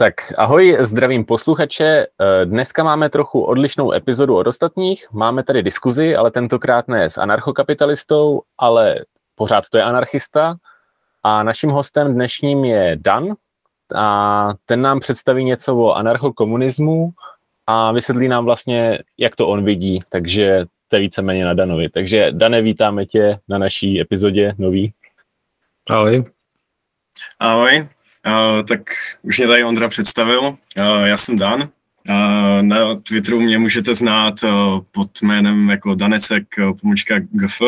Tak ahoj, zdravím posluchače. Eh, dneska máme trochu odlišnou epizodu od ostatních. Máme tady diskuzi, ale tentokrát ne s anarchokapitalistou, ale pořád to je anarchista. A naším hostem dnešním je Dan a ten nám představí něco o anarchokomunismu a vysvětlí nám vlastně, jak to on vidí, takže to je víceméně na Danovi. Takže Dane, vítáme tě na naší epizodě nový. Ahoj. Ahoj. Uh, tak už mě tady Ondra představil. Uh, já jsem Dan. Uh, na Twitteru mě můžete znát pod jménem jako Danecek pomočka GF.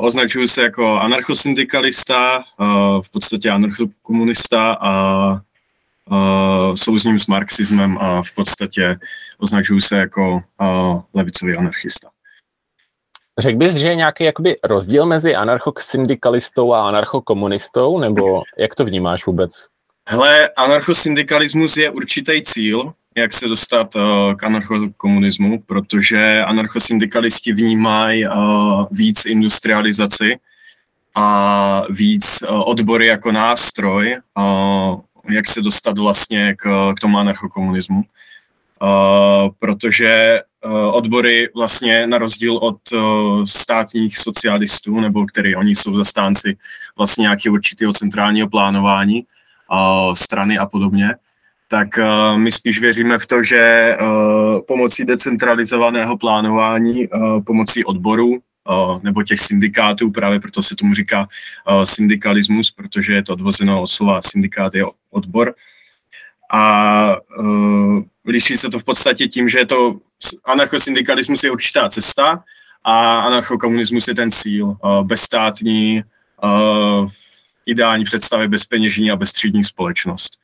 Označuji se jako anarchosyndikalista, v podstatě anarchokomunista a souzním s marxismem a v podstatě označuji se jako levicový anarchista. Řekl bys, že je nějaký jakoby rozdíl mezi anarchosyndikalistou a anarchokomunistou, nebo jak to vnímáš vůbec? Hele, anarchosyndikalismus je určitý cíl, jak se dostat uh, k anarchokomunismu, protože anarchosyndikalisti vnímají uh, víc industrializaci a víc uh, odbory jako nástroj, uh, jak se dostat vlastně k, k tomu anarchokomunismu. Uh, protože odbory vlastně na rozdíl od uh, státních socialistů, nebo který oni jsou zastánci vlastně nějakého určitého centrálního plánování, uh, strany a podobně, tak my spíš věříme v to, že pomocí decentralizovaného plánování, pomocí odborů nebo těch syndikátů, právě proto se tomu říká syndikalismus, protože je to odvozeno od slova syndikát je odbor, a uh, liší se to v podstatě tím, že je to anarchosyndikalismus je určitá cesta a anarchokomunismus je ten cíl. Uh, bezstátní, uh, ideální představy bezpeněžní a bezstřídní společnost.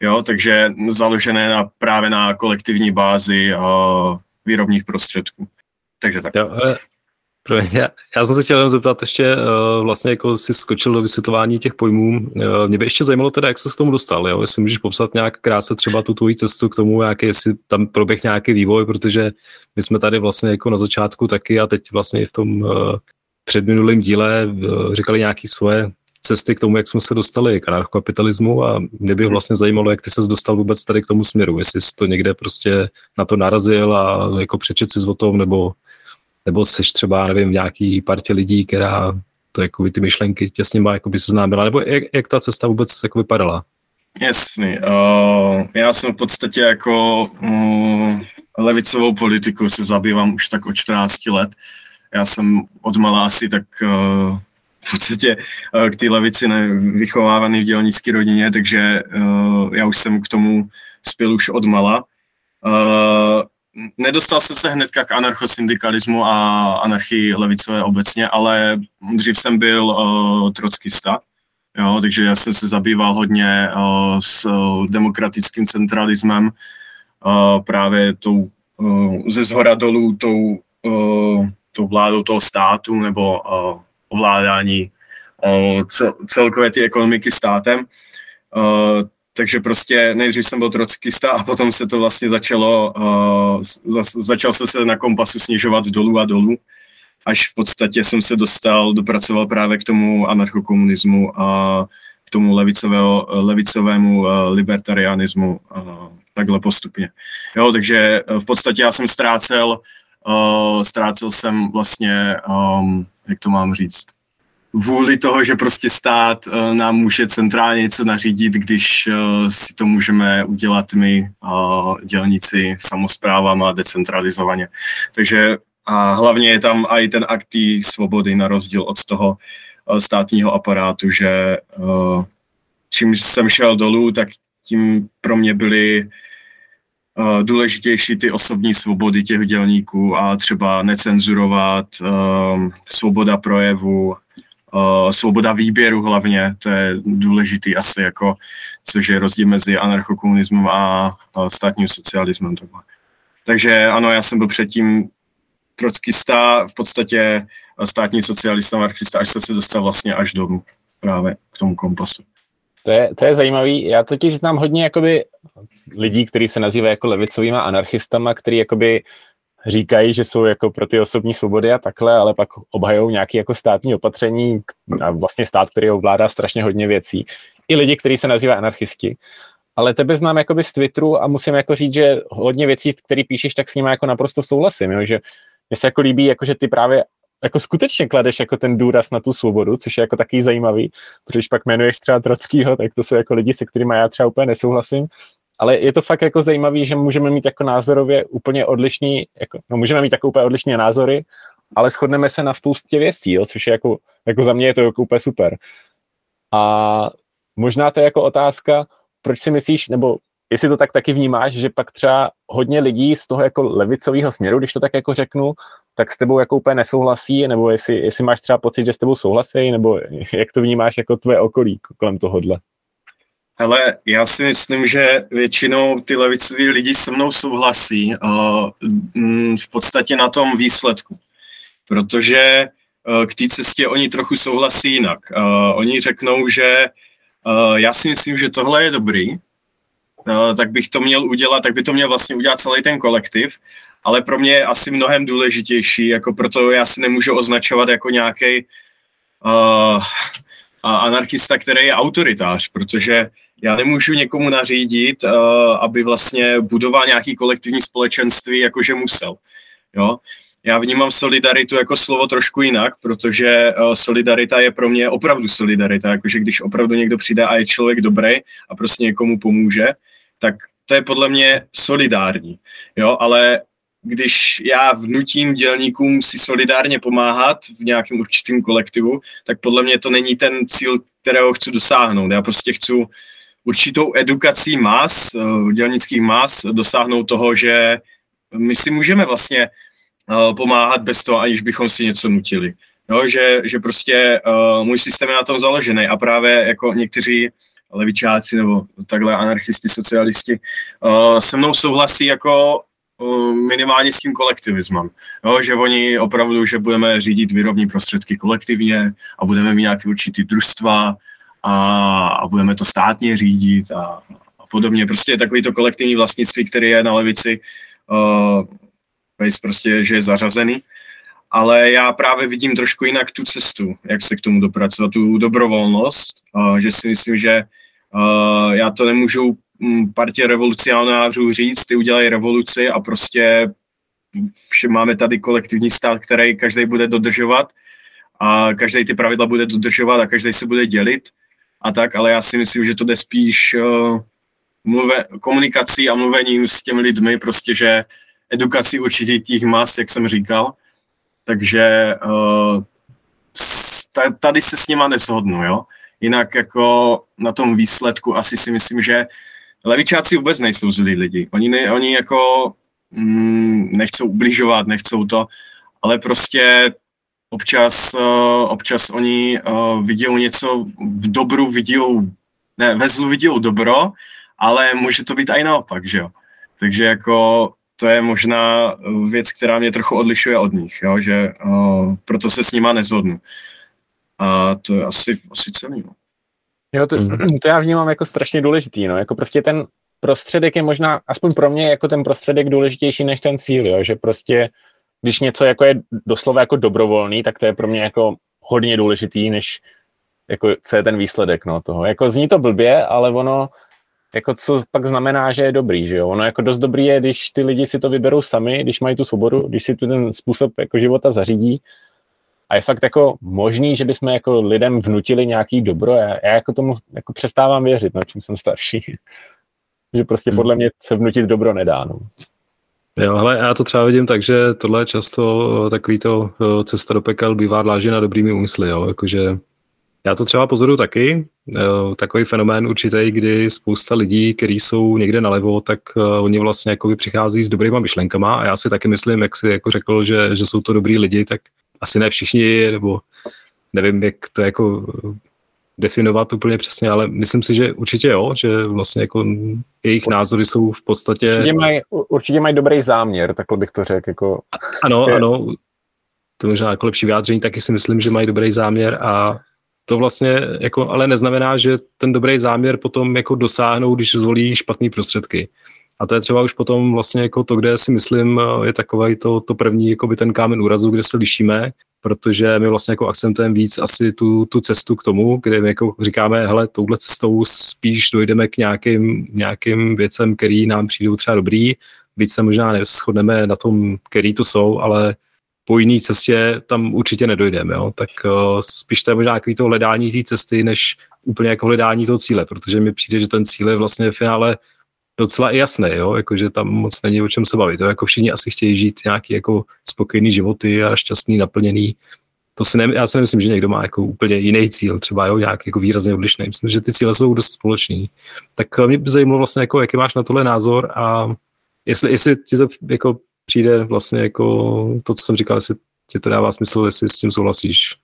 Jo, takže založené na, právě na kolektivní bázi uh, výrobních prostředků. Takže tak. Jo, já, já jsem se chtěl jenom zeptat ještě, uh, vlastně jako jsi skočil do vysvětlování těch pojmů. Uh, mě by ještě zajímalo teda, jak se k tomu dostal, jo? jestli můžeš popsat nějak krátce třeba tu tvoji cestu k tomu, jaký, jestli tam proběh nějaký vývoj, protože my jsme tady vlastně jako na začátku taky a teď vlastně v tom uh, předminulém díle říkali nějaké svoje cesty k tomu, jak jsme se dostali k anarchokapitalismu a mě by vlastně zajímalo, jak ty se dostal vůbec tady k tomu směru, jestli jsi to někde prostě na to narazil a jako přečet si o tom, nebo nebo jsi třeba, nevím, v nějaký partě lidí, která to jako ty myšlenky tě s nima jako by seznámila, nebo jak, jak ta cesta vůbec jako vypadala? Jasný. Uh, já jsem v podstatě jako uh, levicovou politikou se zabývám už tak od 14 let. Já jsem od malá asi tak uh, v podstatě uh, k té levici vychovávaný v dělnické rodině, takže uh, já už jsem k tomu spěl už od mala. Uh, nedostal jsem se hnedka k anarchosyndikalismu a anarchii levicové obecně, ale dřív jsem byl uh, trockista, jo, takže já jsem se zabýval hodně uh, s uh, demokratickým centralismem, uh, právě tou uh, ze zhora dolů tou, uh, tou vládou toho státu nebo uh, ovládání uh, cel, celkové ty ekonomiky státem. Uh, takže prostě nejdřív jsem byl trockista a potom se to vlastně začalo, uh, za, začal se se na kompasu snižovat dolů a dolů, až v podstatě jsem se dostal, dopracoval právě k tomu anarchokomunismu a k tomu levicového, levicovému uh, libertarianismu uh, takhle postupně. Jo, takže v podstatě já jsem ztrácel, uh, ztrácel jsem vlastně, um, jak to mám říct, vůli toho, že prostě stát uh, nám může centrálně něco nařídit, když uh, si to můžeme udělat my, uh, dělníci, samozprávama decentralizovaně. Takže a hlavně je tam i ten akt svobody na rozdíl od toho uh, státního aparátu, že uh, čím jsem šel dolů, tak tím pro mě byly uh, důležitější ty osobní svobody těch dělníků a třeba necenzurovat, uh, svoboda projevu, uh, svoboda výběru hlavně, to je důležitý asi, jako, což je rozdíl mezi anarchokomunismem a, a státním socialismem. Takhle. Takže ano, já jsem byl předtím trockista, v podstatě státní socialista, marxista, až jsem se dostal vlastně až do právě k tomu kompasu. To je, to je zajímavý. Já totiž znám hodně jakoby lidí, kteří se nazývají jako levicovými anarchistama, který jakoby říkají, že jsou jako pro ty osobní svobody a takhle, ale pak obhajou nějaké jako státní opatření a vlastně stát, který ovládá strašně hodně věcí. I lidi, kteří se nazývají anarchisti. ale tebe znám jakoby z Twitteru a musím jako říct, že hodně věcí, které píšeš, tak s nimi jako naprosto souhlasím, jo? že mně se jako líbí, jako že ty právě jako skutečně kladeš jako ten důraz na tu svobodu, což je jako taky zajímavý, protože když pak jmenuješ třeba Trockýho, tak to jsou jako lidi, se kterými já třeba úplně nesouhlasím, ale je to fakt jako zajímavý, že můžeme mít jako názorově úplně odlišný, jako, no můžeme mít jako úplně odlišné názory, ale shodneme se na spoustě věcí, jo, což je jako, jako za mě je to jako úplně super. A možná to je jako otázka, proč si myslíš, nebo jestli to tak taky vnímáš, že pak třeba hodně lidí z toho jako levicového směru, když to tak jako řeknu, tak s tebou jako úplně nesouhlasí, nebo jestli, jestli máš třeba pocit, že s tebou souhlasí, nebo jak to vnímáš jako tvoje okolí kolem tohohle? Hele, já si myslím, že většinou ty levicoví lidi se mnou souhlasí uh, v podstatě na tom výsledku, protože uh, k té cestě oni trochu souhlasí jinak. Uh, oni řeknou, že uh, já si myslím, že tohle je dobrý, uh, tak bych to měl udělat, tak by to měl vlastně udělat celý ten kolektiv, ale pro mě je asi mnohem důležitější, jako proto já si nemůžu označovat jako nějaký uh, anarchista, který je autoritář, protože já nemůžu někomu nařídit, uh, aby vlastně budoval nějaký kolektivní společenství, jakože musel. Jo? Já vnímám solidaritu jako slovo trošku jinak, protože uh, solidarita je pro mě opravdu solidarita, jakože když opravdu někdo přijde a je člověk dobrý a prostě někomu pomůže, tak to je podle mě solidární. Jo? Ale když já vnutím dělníkům si solidárně pomáhat v nějakém určitém kolektivu, tak podle mě to není ten cíl, kterého chci dosáhnout. Já prostě chci určitou edukací mas, eh, dělnických mas, dosáhnout toho, že my si můžeme vlastně eh, pomáhat bez toho, aniž bychom si něco nutili. Jo, že, že prostě uh, můj systém je na tom založený a právě jako někteří levičáci nebo takhle anarchisti, socialisti uh, se mnou souhlasí jako minimálně s tím kolektivismem. Jo, že oni opravdu, že budeme řídit výrobní prostředky kolektivně a budeme mít nějaké určitý družstva a, a budeme to státně řídit a, a podobně. Prostě takový to kolektivní vlastnictví, který je na levici, uh, prostě, že je zařazený. Ale já právě vidím trošku jinak tu cestu, jak se k tomu dopracovat, tu dobrovolnost, uh, že si myslím, že uh, já to nemůžu mm, partě revolucionářů říct, ty udělají revoluci a prostě že máme tady kolektivní stát, který každý bude dodržovat a každý ty pravidla bude dodržovat a každý se bude dělit a tak, ale já si myslím, že to jde spíš uh, mluve, komunikací a mluvením s těmi lidmi, prostě, že edukací určitě těch mas, jak jsem říkal, takže uh, tady se s nima neshodnu, jo. Jinak jako na tom výsledku asi si myslím, že levičáci vůbec nejsou zlí lidi. Oni, ne, oni jako mm, nechcou ubližovat, nechcou to, ale prostě občas, uh, občas oni uh, vidějí něco v dobru, vidějí, ne, ve zlu vidějí dobro, ale může to být i naopak, že jo. Takže jako to je možná věc, která mě trochu odlišuje od nich, jo, že uh, proto se s nima nezhodnu. A to je asi, asi celý. No. Jo, to, mm. to já vnímám jako strašně důležitý, no, jako prostě ten prostředek je možná, aspoň pro mě, jako ten prostředek důležitější než ten cíl, jo, že prostě když něco jako je doslova jako dobrovolný, tak to je pro mě jako hodně důležitý, než jako co je ten výsledek no, toho. Jako zní to blbě, ale ono jako co pak znamená, že je dobrý, že jo? Ono jako dost dobrý je, když ty lidi si to vyberou sami, když mají tu svobodu, když si tu ten způsob jako života zařídí a je fakt jako možný, že bychom jako lidem vnutili nějaký dobro. Já, já jako tomu jako přestávám věřit, no, čím jsem starší. že prostě hmm. podle mě se vnutit dobro nedá. No. Jo, ale já to třeba vidím tak, že tohle je často eh, takový to eh, cesta do pekel bývá dlážena dobrými úmysly, jo, jakože já to třeba pozoruju taky, eh, takový fenomén určitý, kdy spousta lidí, kteří jsou někde nalevo, tak oni vlastně jako přichází s dobrýma myšlenkama a já si taky myslím, jak si jako řekl, že, že jsou to dobrý lidi, tak asi ne všichni, nebo nevím, jak to jako definovat úplně přesně, ale myslím si, že určitě jo, že vlastně jako jejich názory jsou v podstatě... Určitě mají, určitě mají dobrý záměr, takhle bych to řekl. Jako... Ano, je... ano, to možná jako lepší vyjádření, taky si myslím, že mají dobrý záměr a to vlastně jako, ale neznamená, že ten dobrý záměr potom jako dosáhnou, když zvolí špatné prostředky. A to je třeba už potom vlastně jako to, kde si myslím, je takové to, to první, jako by ten kámen úrazu, kde se lišíme, protože my vlastně jako akcentujeme víc asi tu, tu cestu k tomu, kde my jako říkáme, hele, touhle cestou spíš dojdeme k nějakým, nějakým věcem, který nám přijdou třeba dobrý, byť se možná neschodneme na tom, který to jsou, ale po jiné cestě tam určitě nedojdeme, jo? tak uh, spíš to je možná takový to hledání té cesty, než úplně jako hledání toho cíle, protože mi přijde, že ten cíl je vlastně v finále docela i jo? Jako, že tam moc není o čem se bavit. To jako všichni asi chtějí žít nějaký jako spokojený životy a šťastný, naplněný. To si ne, já si nemyslím, že někdo má jako úplně jiný cíl, třeba jo, nějak jako výrazně odlišný. Myslím, že ty cíle jsou dost společný. Tak eh, mě by zajímalo vlastně, jako, jaký máš na tohle názor a jestli, jestli ti to jako přijde vlastně jako to, co jsem říkal, jestli ti to dává smysl, jestli s tím souhlasíš.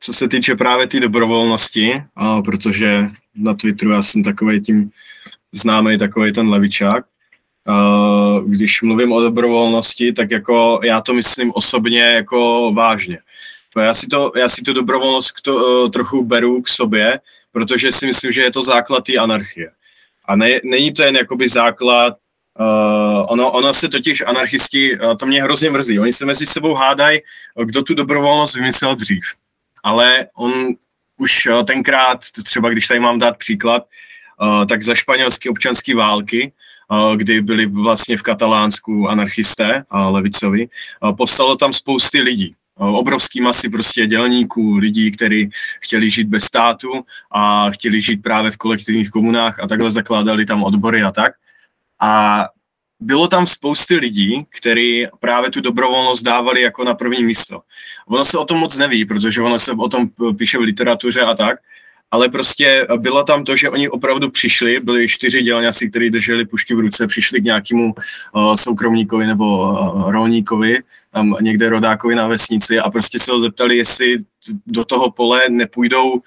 Co se týče právě té tý dobrovolnosti, a protože na Twitteru já jsem takový tím známý takový ten levičák, když mluvím o dobrovolnosti, tak jako já to myslím osobně jako vážně. Já si, to, já si tu dobrovolnost to, uh, trochu beru k sobě, protože si myslím, že je to základ té anarchie. A ne, není to jen jakoby základ, uh, ono, ono se totiž anarchisti, uh, to mě hrozně mrzí, oni se mezi sebou hádají, kdo tu dobrovolnost vymyslel dřív. Ale on už uh, tenkrát, třeba když tady mám dát příklad, tak za španělské občanské války, kdy byli vlastně v Katalánsku anarchisté a levicovi. Postalo tam spousty lidí, obrovský masy prostě dělníků, lidí, kteří chtěli žít bez státu a chtěli žít právě v kolektivních komunách a takhle zakládali tam odbory a tak. A bylo tam spousty lidí, kteří právě tu dobrovolnost dávali jako na první místo. Ono se o tom moc neví, protože ono se o tom píše v literatuře a tak, ale prostě bylo tam to, že oni opravdu přišli, byli čtyři dělňaci, kteří drželi pušky v ruce, přišli k nějakému uh, soukromníkovi nebo uh, rolníkovi, tam někde rodákovi na vesnici a prostě se ho zeptali, jestli do toho pole nepůjdou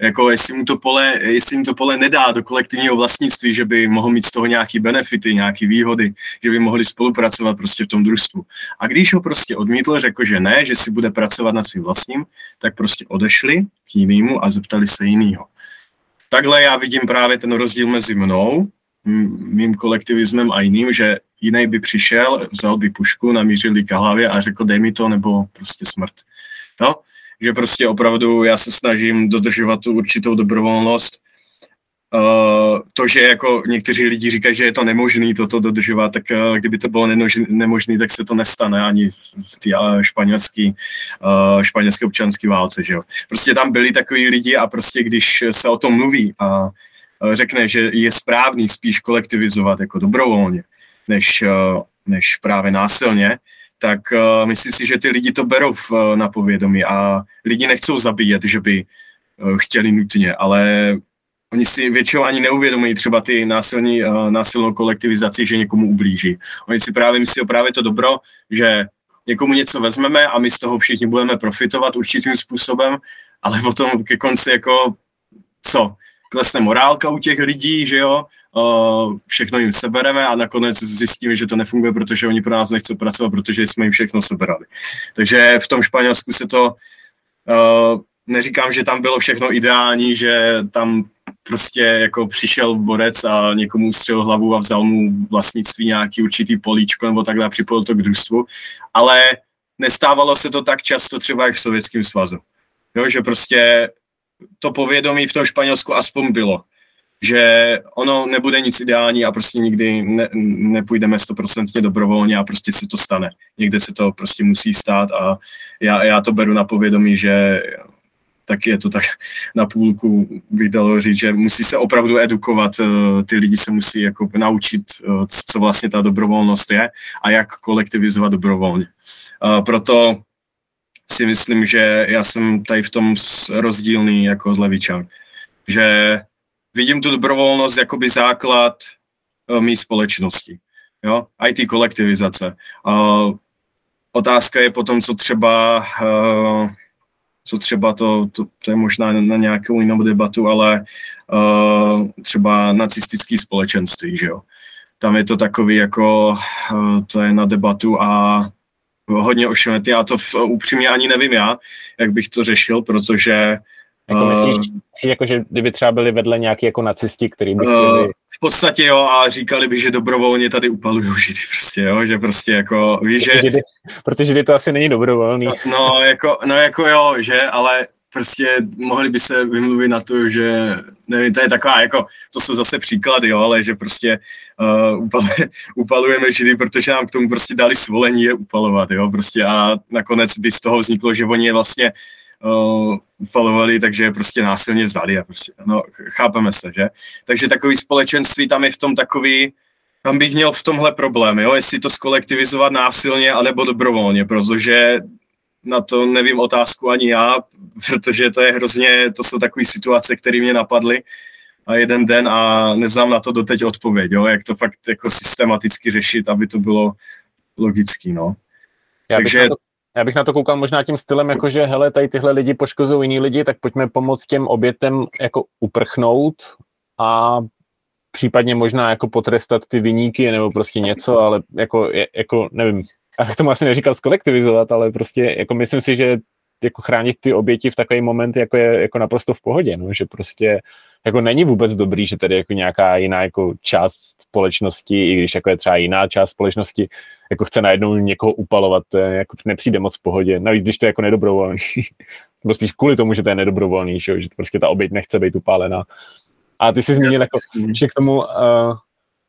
jako jestli mu to pole, jestli jim to pole nedá do kolektivního vlastnictví, že by mohl mít z toho nějaký benefity, nějaký výhody, že by mohli spolupracovat prostě v tom družstvu. A když ho prostě odmítl, řekl, že ne, že si bude pracovat na svým vlastním, tak prostě odešli k jinému a zeptali se jinýho. Takhle já vidím právě ten rozdíl mezi mnou, mým kolektivismem a jiným, že jiný by přišel, vzal by pušku, namířil k hlavě a řekl dej mi to nebo prostě smrt. No, že prostě opravdu já se snažím dodržovat tu určitou dobrovolnost. Uh, to, že jako někteří lidi říkají, že je to nemožné toto dodržovat, tak uh, kdyby to bylo nemožné, tak se to nestane ani v té uh, španělské uh, španělské občanské válce. Že jo. Prostě tam byli takový lidi a prostě když se o tom mluví a uh, řekne, že je správný spíš kolektivizovat jako dobrovolně, než, uh, než právě násilně, tak uh, myslím si, že ty lidi to berou v, uh, na povědomí a lidi nechcou zabíjet, že by uh, chtěli nutně, ale oni si většinou ani neuvědomují třeba ty násilní, uh, násilnou kolektivizaci, že někomu ublíží. Oni si právě myslí právě to dobro, že někomu něco vezmeme a my z toho všichni budeme profitovat určitým způsobem, ale potom ke konci jako co? Klesne morálka u těch lidí, že jo? Všechno jim sebereme a nakonec zjistíme, že to nefunguje, protože oni pro nás nechcou pracovat, protože jsme jim všechno seberali. Takže v tom Španělsku se to, neříkám, že tam bylo všechno ideální, že tam prostě jako přišel borec a někomu ustřelil hlavu a vzal mu vlastnictví nějaký určitý políčko nebo takhle a připojil to k družstvu, ale nestávalo se to tak často třeba jak v Sovětském svazu. Jo, že prostě to povědomí v tom Španělsku aspoň bylo že ono nebude nic ideální a prostě nikdy ne, nepůjdeme stoprocentně dobrovolně a prostě se to stane. Někde se to prostě musí stát a já, já to beru na povědomí, že tak je to tak na půlku, bych dalo říct, že musí se opravdu edukovat, eh, ty lidi se musí jako naučit, eh, co vlastně ta dobrovolnost je a jak kolektivizovat dobrovolně. Proto si myslím, že já jsem tady v tom rozdílný jako levičák, že vidím tu dobrovolnost by základ uh, mý společnosti. Jo? IT kolektivizace. Uh, otázka je potom, co třeba, uh, co třeba to, to, to je možná na, nějakou jinou debatu, ale uh, třeba nacistický společenství, že jo. Tam je to takový jako, uh, to je na debatu a hodně ošemetný a to v, upřímně ani nevím já, jak bych to řešil, protože jako myslíš, uh, jako, že kdyby třeba byli vedle nějaký jako nacisti, který by chtěli... Uh, v podstatě jo a říkali by, že dobrovolně tady upalují židy prostě, jo, že prostě jako, víš, že... Židy, protože židy to asi není dobrovolný. No, no, jako, no jako jo, že, ale prostě mohli by se vymluvit na to, že nevím, to je taková jako, to jsou zase příklady, jo, ale že prostě uh, upaluje, upalujeme židy, protože nám k tomu prostě dali svolení je upalovat, jo, prostě a nakonec by z toho vzniklo, že oni je vlastně uh, upalovali, takže je prostě násilně vzali a prostě, no, chápeme se, že? Takže takový společenství tam je v tom takový, tam bych měl v tomhle problém, jo, jestli to skolektivizovat násilně anebo dobrovolně, protože na to nevím otázku ani já, protože to je hrozně, to jsou takové situace, které mě napadly a jeden den a neznám na to doteď odpověď, jo, jak to fakt jako systematicky řešit, aby to bylo logický, no. Já Takže... Bych to, já bych na to koukal možná tím stylem, jako že hele, tady tyhle lidi poškozují jiní lidi, tak pojďme pomoct těm obětem jako uprchnout a případně možná jako potrestat ty vyníky nebo prostě něco, ale jako, jako nevím, já tomu asi neříkal skolektivizovat, ale prostě jako myslím si, že jako chránit ty oběti v takový moment jako je jako naprosto v pohodě, no, že prostě jako není vůbec dobrý, že tady jako nějaká jiná jako část společnosti, i když jako je třeba jiná část společnosti, jako chce najednou někoho upalovat, to je, jako nepřijde moc v pohodě. Navíc, když to je jako nedobrovolný. Nebo spíš kvůli tomu, že to je nedobrovolný, že, že prostě ta oběť nechce být upálená. A ty jsi zmínil, jako, že k tomu uh,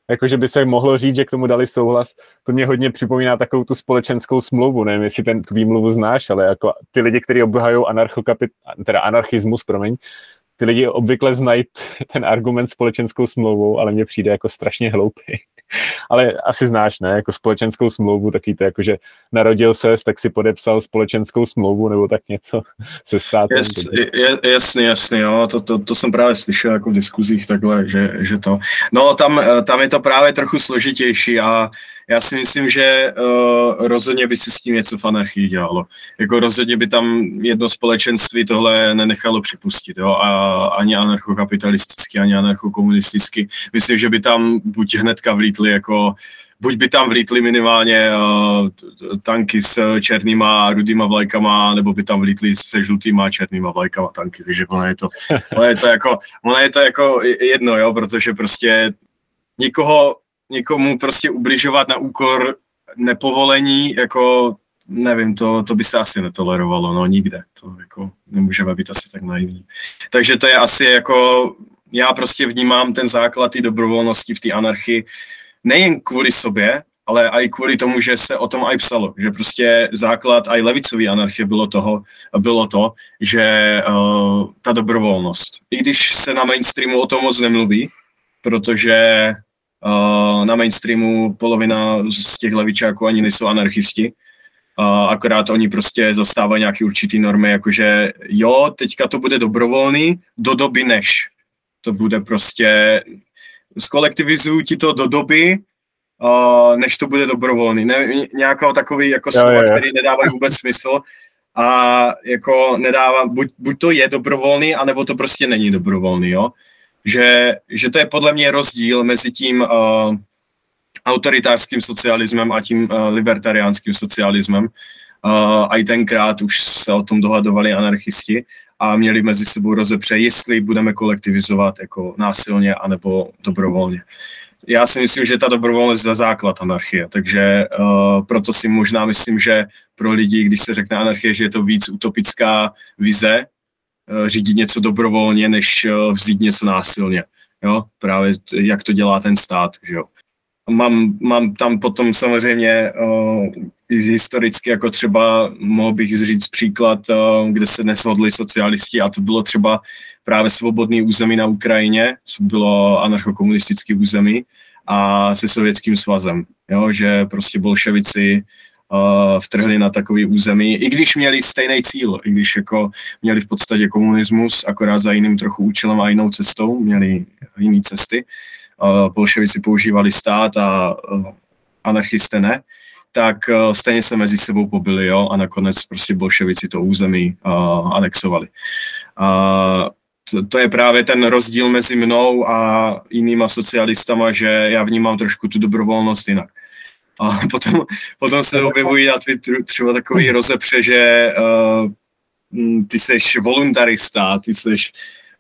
jakože by se mohlo říct, že k tomu dali souhlas. To mě hodně připomíná takovou tu společenskou smlouvu, nevím, jestli ten tu výmluvu znáš, ale jako ty lidi, kteří obhajují anarchokapit, teda anarchismus, promiň, ty lidi obvykle znají ten argument společenskou smlouvou, ale mně přijde jako strašně hloupý. Ale asi znáš, ne? Jako společenskou smlouvu, taky to jako, že narodil se, tak si podepsal společenskou smlouvu nebo tak něco se státem. Yes, je, jasný, jasný, jo. To, to, to, jsem právě slyšel jako v diskuzích takhle, že, že to. No tam, tam je to právě trochu složitější a já si myslím, že uh, rozhodně by si s tím něco v anarchii dělalo. Jako rozhodně by tam jedno společenství tohle nenechalo připustit, jo, a ani anarchokapitalisticky, ani anarchokomunisticky. Myslím, že by tam buď hnedka vlítli jako buď by tam vlítly minimálně uh, tanky s černýma a rudýma vlajkama, nebo by tam vlítly se žlutýma a černýma vlajkama tanky, takže ono je to, ono je to jako, ono je to jako jedno, jo, protože prostě nikoho někomu prostě ubližovat na úkor nepovolení, jako nevím, to, to by se asi netolerovalo, no nikde, to jako nemůžeme být asi tak naivní. Takže to je asi jako, já prostě vnímám ten základ té dobrovolnosti v té anarchii, nejen kvůli sobě, ale i kvůli tomu, že se o tom i psalo, že prostě základ i levicový anarchie bylo, toho, bylo to, že uh, ta dobrovolnost. I když se na mainstreamu o tom moc nemluví, protože na mainstreamu polovina z těch levičáků ani nejsou anarchisti, akorát oni prostě zastávají nějaké určitý normy, jakože jo, teďka to bude dobrovolný do doby než. To bude prostě, skolektivizují ti to do doby, než to bude dobrovolný. Ne, nějakého takový jako slova, který nedávají vůbec smysl a jako nedává, buď, buď to je dobrovolný, anebo to prostě není dobrovolný, jo že, že to je podle mě rozdíl mezi tím uh, autoritářským socialismem a tím uh, libertariánským socialismem. Uh, a i tenkrát už se o tom dohadovali anarchisti a měli mezi sebou rozepře, jestli budeme kolektivizovat jako násilně anebo dobrovolně. Já si myslím, že ta dobrovolnost je základ anarchie, takže uh, proto si možná myslím, že pro lidi, když se řekne anarchie, že je to víc utopická vize, řídit něco dobrovolně, než eh, vzít něco násilně. Jo? Právě jak to dělá ten stát. Že jo? Mám, mám tam potom samozřejmě uh, historicky, jako třeba mohl bych říct příklad, uh, kde se neshodli socialisti a to bylo třeba právě svobodný území na Ukrajině, co bylo anarchokomunistický území a se sovětským svazem, jo? že prostě bolševici uh, vtrhli na takový území, i když měli stejný cíl, i když jako měli v podstatě komunismus, akorát za jiným trochu účelem a jinou cestou, měli jiné cesty. Uh, bolševici používali stát a uh, anarchisté ne, tak stejně se mezi sebou pobili, jo, a nakonec prostě bolševici to území uh, anexovali. Uh, to, to je právě ten rozdíl mezi mnou a jinýma socialistama, že já vnímám trošku tu dobrovolnost jinak. A potom, potom se objevují na Twitteru třeba takový rozepře, že uh, ty jsi voluntarista, ty jsi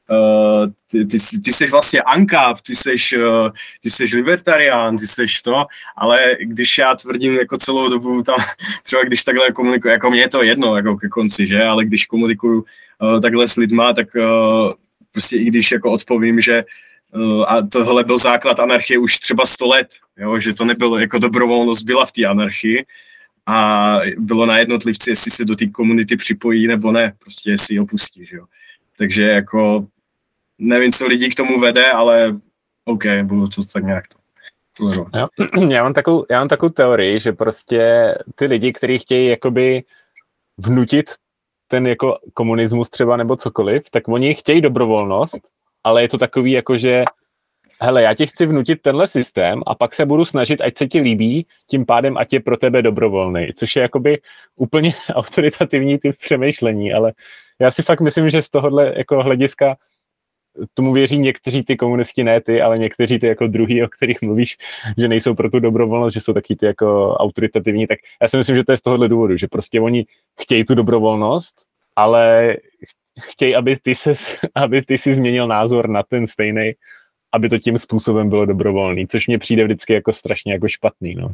uh, ty, ty, ty jsi vlastně ANCAP, ty jsi, uh, ty jsi libertarián, ty jsi to, ale když já tvrdím jako celou dobu tam, třeba když takhle komunikuju, jako mě je to jedno jako ke konci, že, ale když komunikuju uh, takhle s lidma, tak uh, prostě i když jako odpovím, že a tohle byl základ anarchie už třeba 100 let, jo, že to nebylo jako dobrovolnost byla v té anarchii, a bylo na jednotlivci, jestli se do té komunity připojí nebo ne, prostě jestli ji opustí, že jo. Takže jako nevím, co lidi k tomu vede, ale OK, budu to tak nějak to. Já, já, mám takovou, já mám takovou teorii, že prostě ty lidi, kteří chtějí jakoby vnutit ten jako komunismus třeba nebo cokoliv, tak oni chtějí dobrovolnost, ale je to takový jako, že hele, já ti chci vnutit tenhle systém a pak se budu snažit, ať se ti líbí, tím pádem ať je pro tebe dobrovolný, což je jakoby úplně autoritativní typ přemýšlení, ale já si fakt myslím, že z tohohle jako hlediska tomu věří někteří ty komunisti, ne ty, ale někteří ty jako druhý, o kterých mluvíš, že nejsou pro tu dobrovolnost, že jsou taky ty jako autoritativní, tak já si myslím, že to je z tohohle důvodu, že prostě oni chtějí tu dobrovolnost, ale chtějí, aby ty, ses, aby ty si změnil názor na ten stejný aby to tím způsobem bylo dobrovolný, což mně přijde vždycky jako strašně jako špatný, no.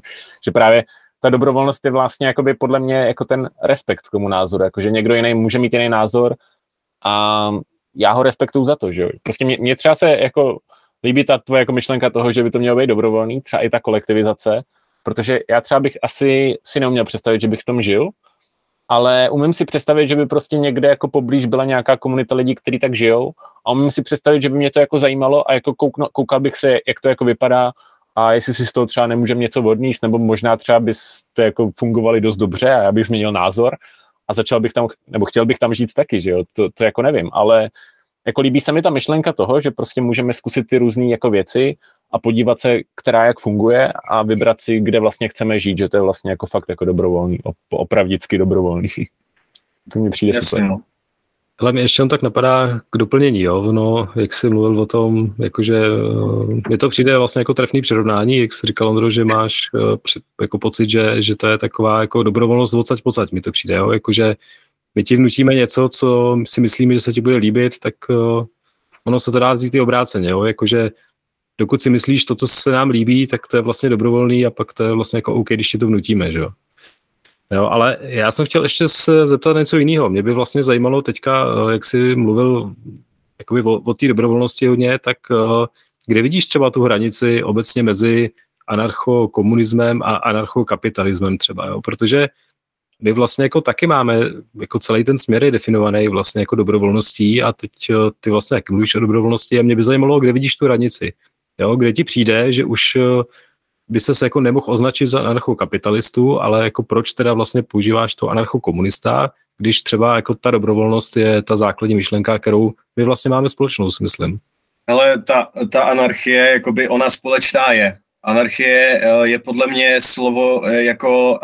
Že právě ta dobrovolnost je vlastně jakoby podle mě jako ten respekt k tomu názoru, jako že někdo jiný může mít jiný názor a já ho respektuju za to, že jo. Prostě mě, mě třeba se jako líbí ta tvoje jako myšlenka toho, že by to mělo být dobrovolný, třeba i ta kolektivizace, protože já třeba bych asi si neuměl představit, že bych v tom žil, ale umím si představit, že by prostě někde jako poblíž byla nějaká komunita lidí, kteří tak žijou. A umím si představit, že by mě to jako zajímalo a jako koukno, koukal bych se, jak to jako vypadá a jestli si z toho třeba nemůžeme něco odníst, nebo možná třeba byste jako fungovali dost dobře a já bych změnil názor a začal bych tam, nebo chtěl bych tam žít taky, že jo, to, to jako nevím, ale jako líbí se mi ta myšlenka toho, že prostě můžeme zkusit ty různé jako věci a podívat se, která jak funguje a vybrat si, kde vlastně chceme žít, že to je vlastně jako fakt jako dobrovolný, opravdicky dobrovolný. To mi přijde Jasně. super. No. Ale mě ještě tak napadá k doplnění, jo, no, jak jsi mluvil o tom, jakože eh, mi to přijde vlastně jako trefný přirovnání, jak jsi říkal, Ondro, že máš uh, jako pocit, že, že to je taková jako dobrovolnost odsaď pocať, mi to přijde, jo, jakože my ti vnutíme něco, co si myslíme, že se ti bude líbit, tak uh, ono se to dá vzít i obráceně, jo, jakože dokud si myslíš to, co se nám líbí, tak to je vlastně dobrovolný a pak to je vlastně jako OK, když ti to vnutíme, že jo. Jo, ale já jsem chtěl ještě se zeptat něco jiného. Mě by vlastně zajímalo teďka, eh, jak jsi mluvil jakoby o, o té dobrovolnosti hodně, tak eh, kde vidíš třeba tu hranici obecně mezi anarchokomunismem a anarchokapitalismem třeba, jo? protože my vlastně jako taky máme, jako celý ten směr je definovaný vlastně jako dobrovolností a teď eh, ty vlastně jak mluvíš o dobrovolnosti a mě by zajímalo, kde vidíš tu hranici, jo? kde ti přijde, že už by se jako nemohl označit za anarchokapitalistu, ale jako proč teda vlastně používáš to anarchokomunista, když třeba jako ta dobrovolnost je ta základní myšlenka, kterou my vlastně máme společnou, si myslím. Ale ta, ta anarchie, jakoby ona společná je. Anarchie eh, je podle mě slovo eh, jako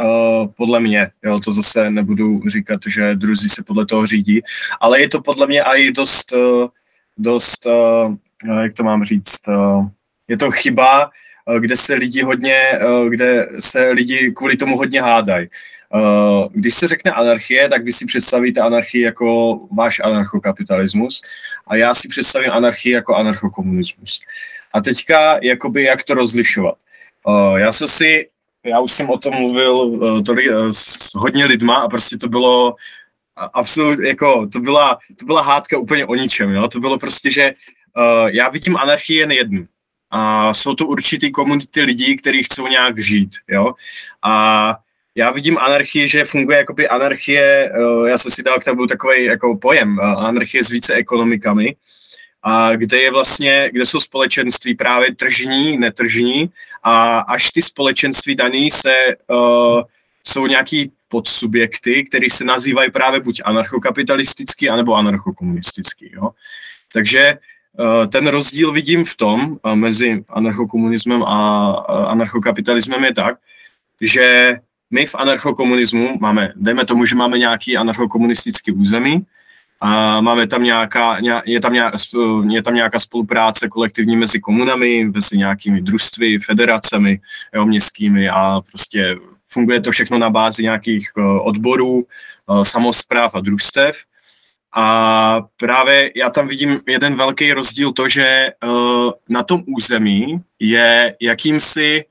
podle mě, jo, to zase nebudu říkat, že druzí se podle toho řídí, ale je to podle mě i dost, dost jak to mám říct, je to chyba, Eh, kde se lidi hodně, eh, kde se lidi kvůli tomu hodně hádají. Eh, když se řekne anarchie, tak vy si představíte anarchii jako váš anarchokapitalismus a já si představím anarchii jako anarchokomunismus. A teďka, jakoby, jak to rozlišovat. Já jsem si, já už jsem o tom mluvil tolik, s hodně lidma a prostě to bylo absolutně, jako, to byla, to byla hádka úplně o ničem, jo? to bylo prostě, že já vidím anarchii jen jednu a jsou to určitý komunity lidí, kteří chcou nějak žít, jo. A já vidím anarchii, že funguje jakoby anarchie, eh, já jsem si dal k tomu takový jako pojem, eh, anarchie s více ekonomikami, a kde je vlastně, kde jsou společenství právě tržní, netržní a až ty společenství daný se, uh, jsou nějaký podsubjekty, které se nazývají právě buď anarchokapitalistický, anebo anarchokomunistický, jo. Takže ten rozdíl vidím v tom eh, mezi anarchokomunismem a anarchokapitalismem je tak, že my v anarchokomunismu máme, dejme tomu, že máme nějaký anarchokomunistický území, a máme tam nějaká, je, tam nějaká, je tam nějaká spolupráce kolektivní mezi komunami, mezi nějakými družstvy, federacemi jo, městskými a prostě funguje to všechno na bázi nějakých eh, odborů, samozpráv a družstev. A právě já tam vidím jeden velký rozdíl to, že uh, na tom území je jakýmsi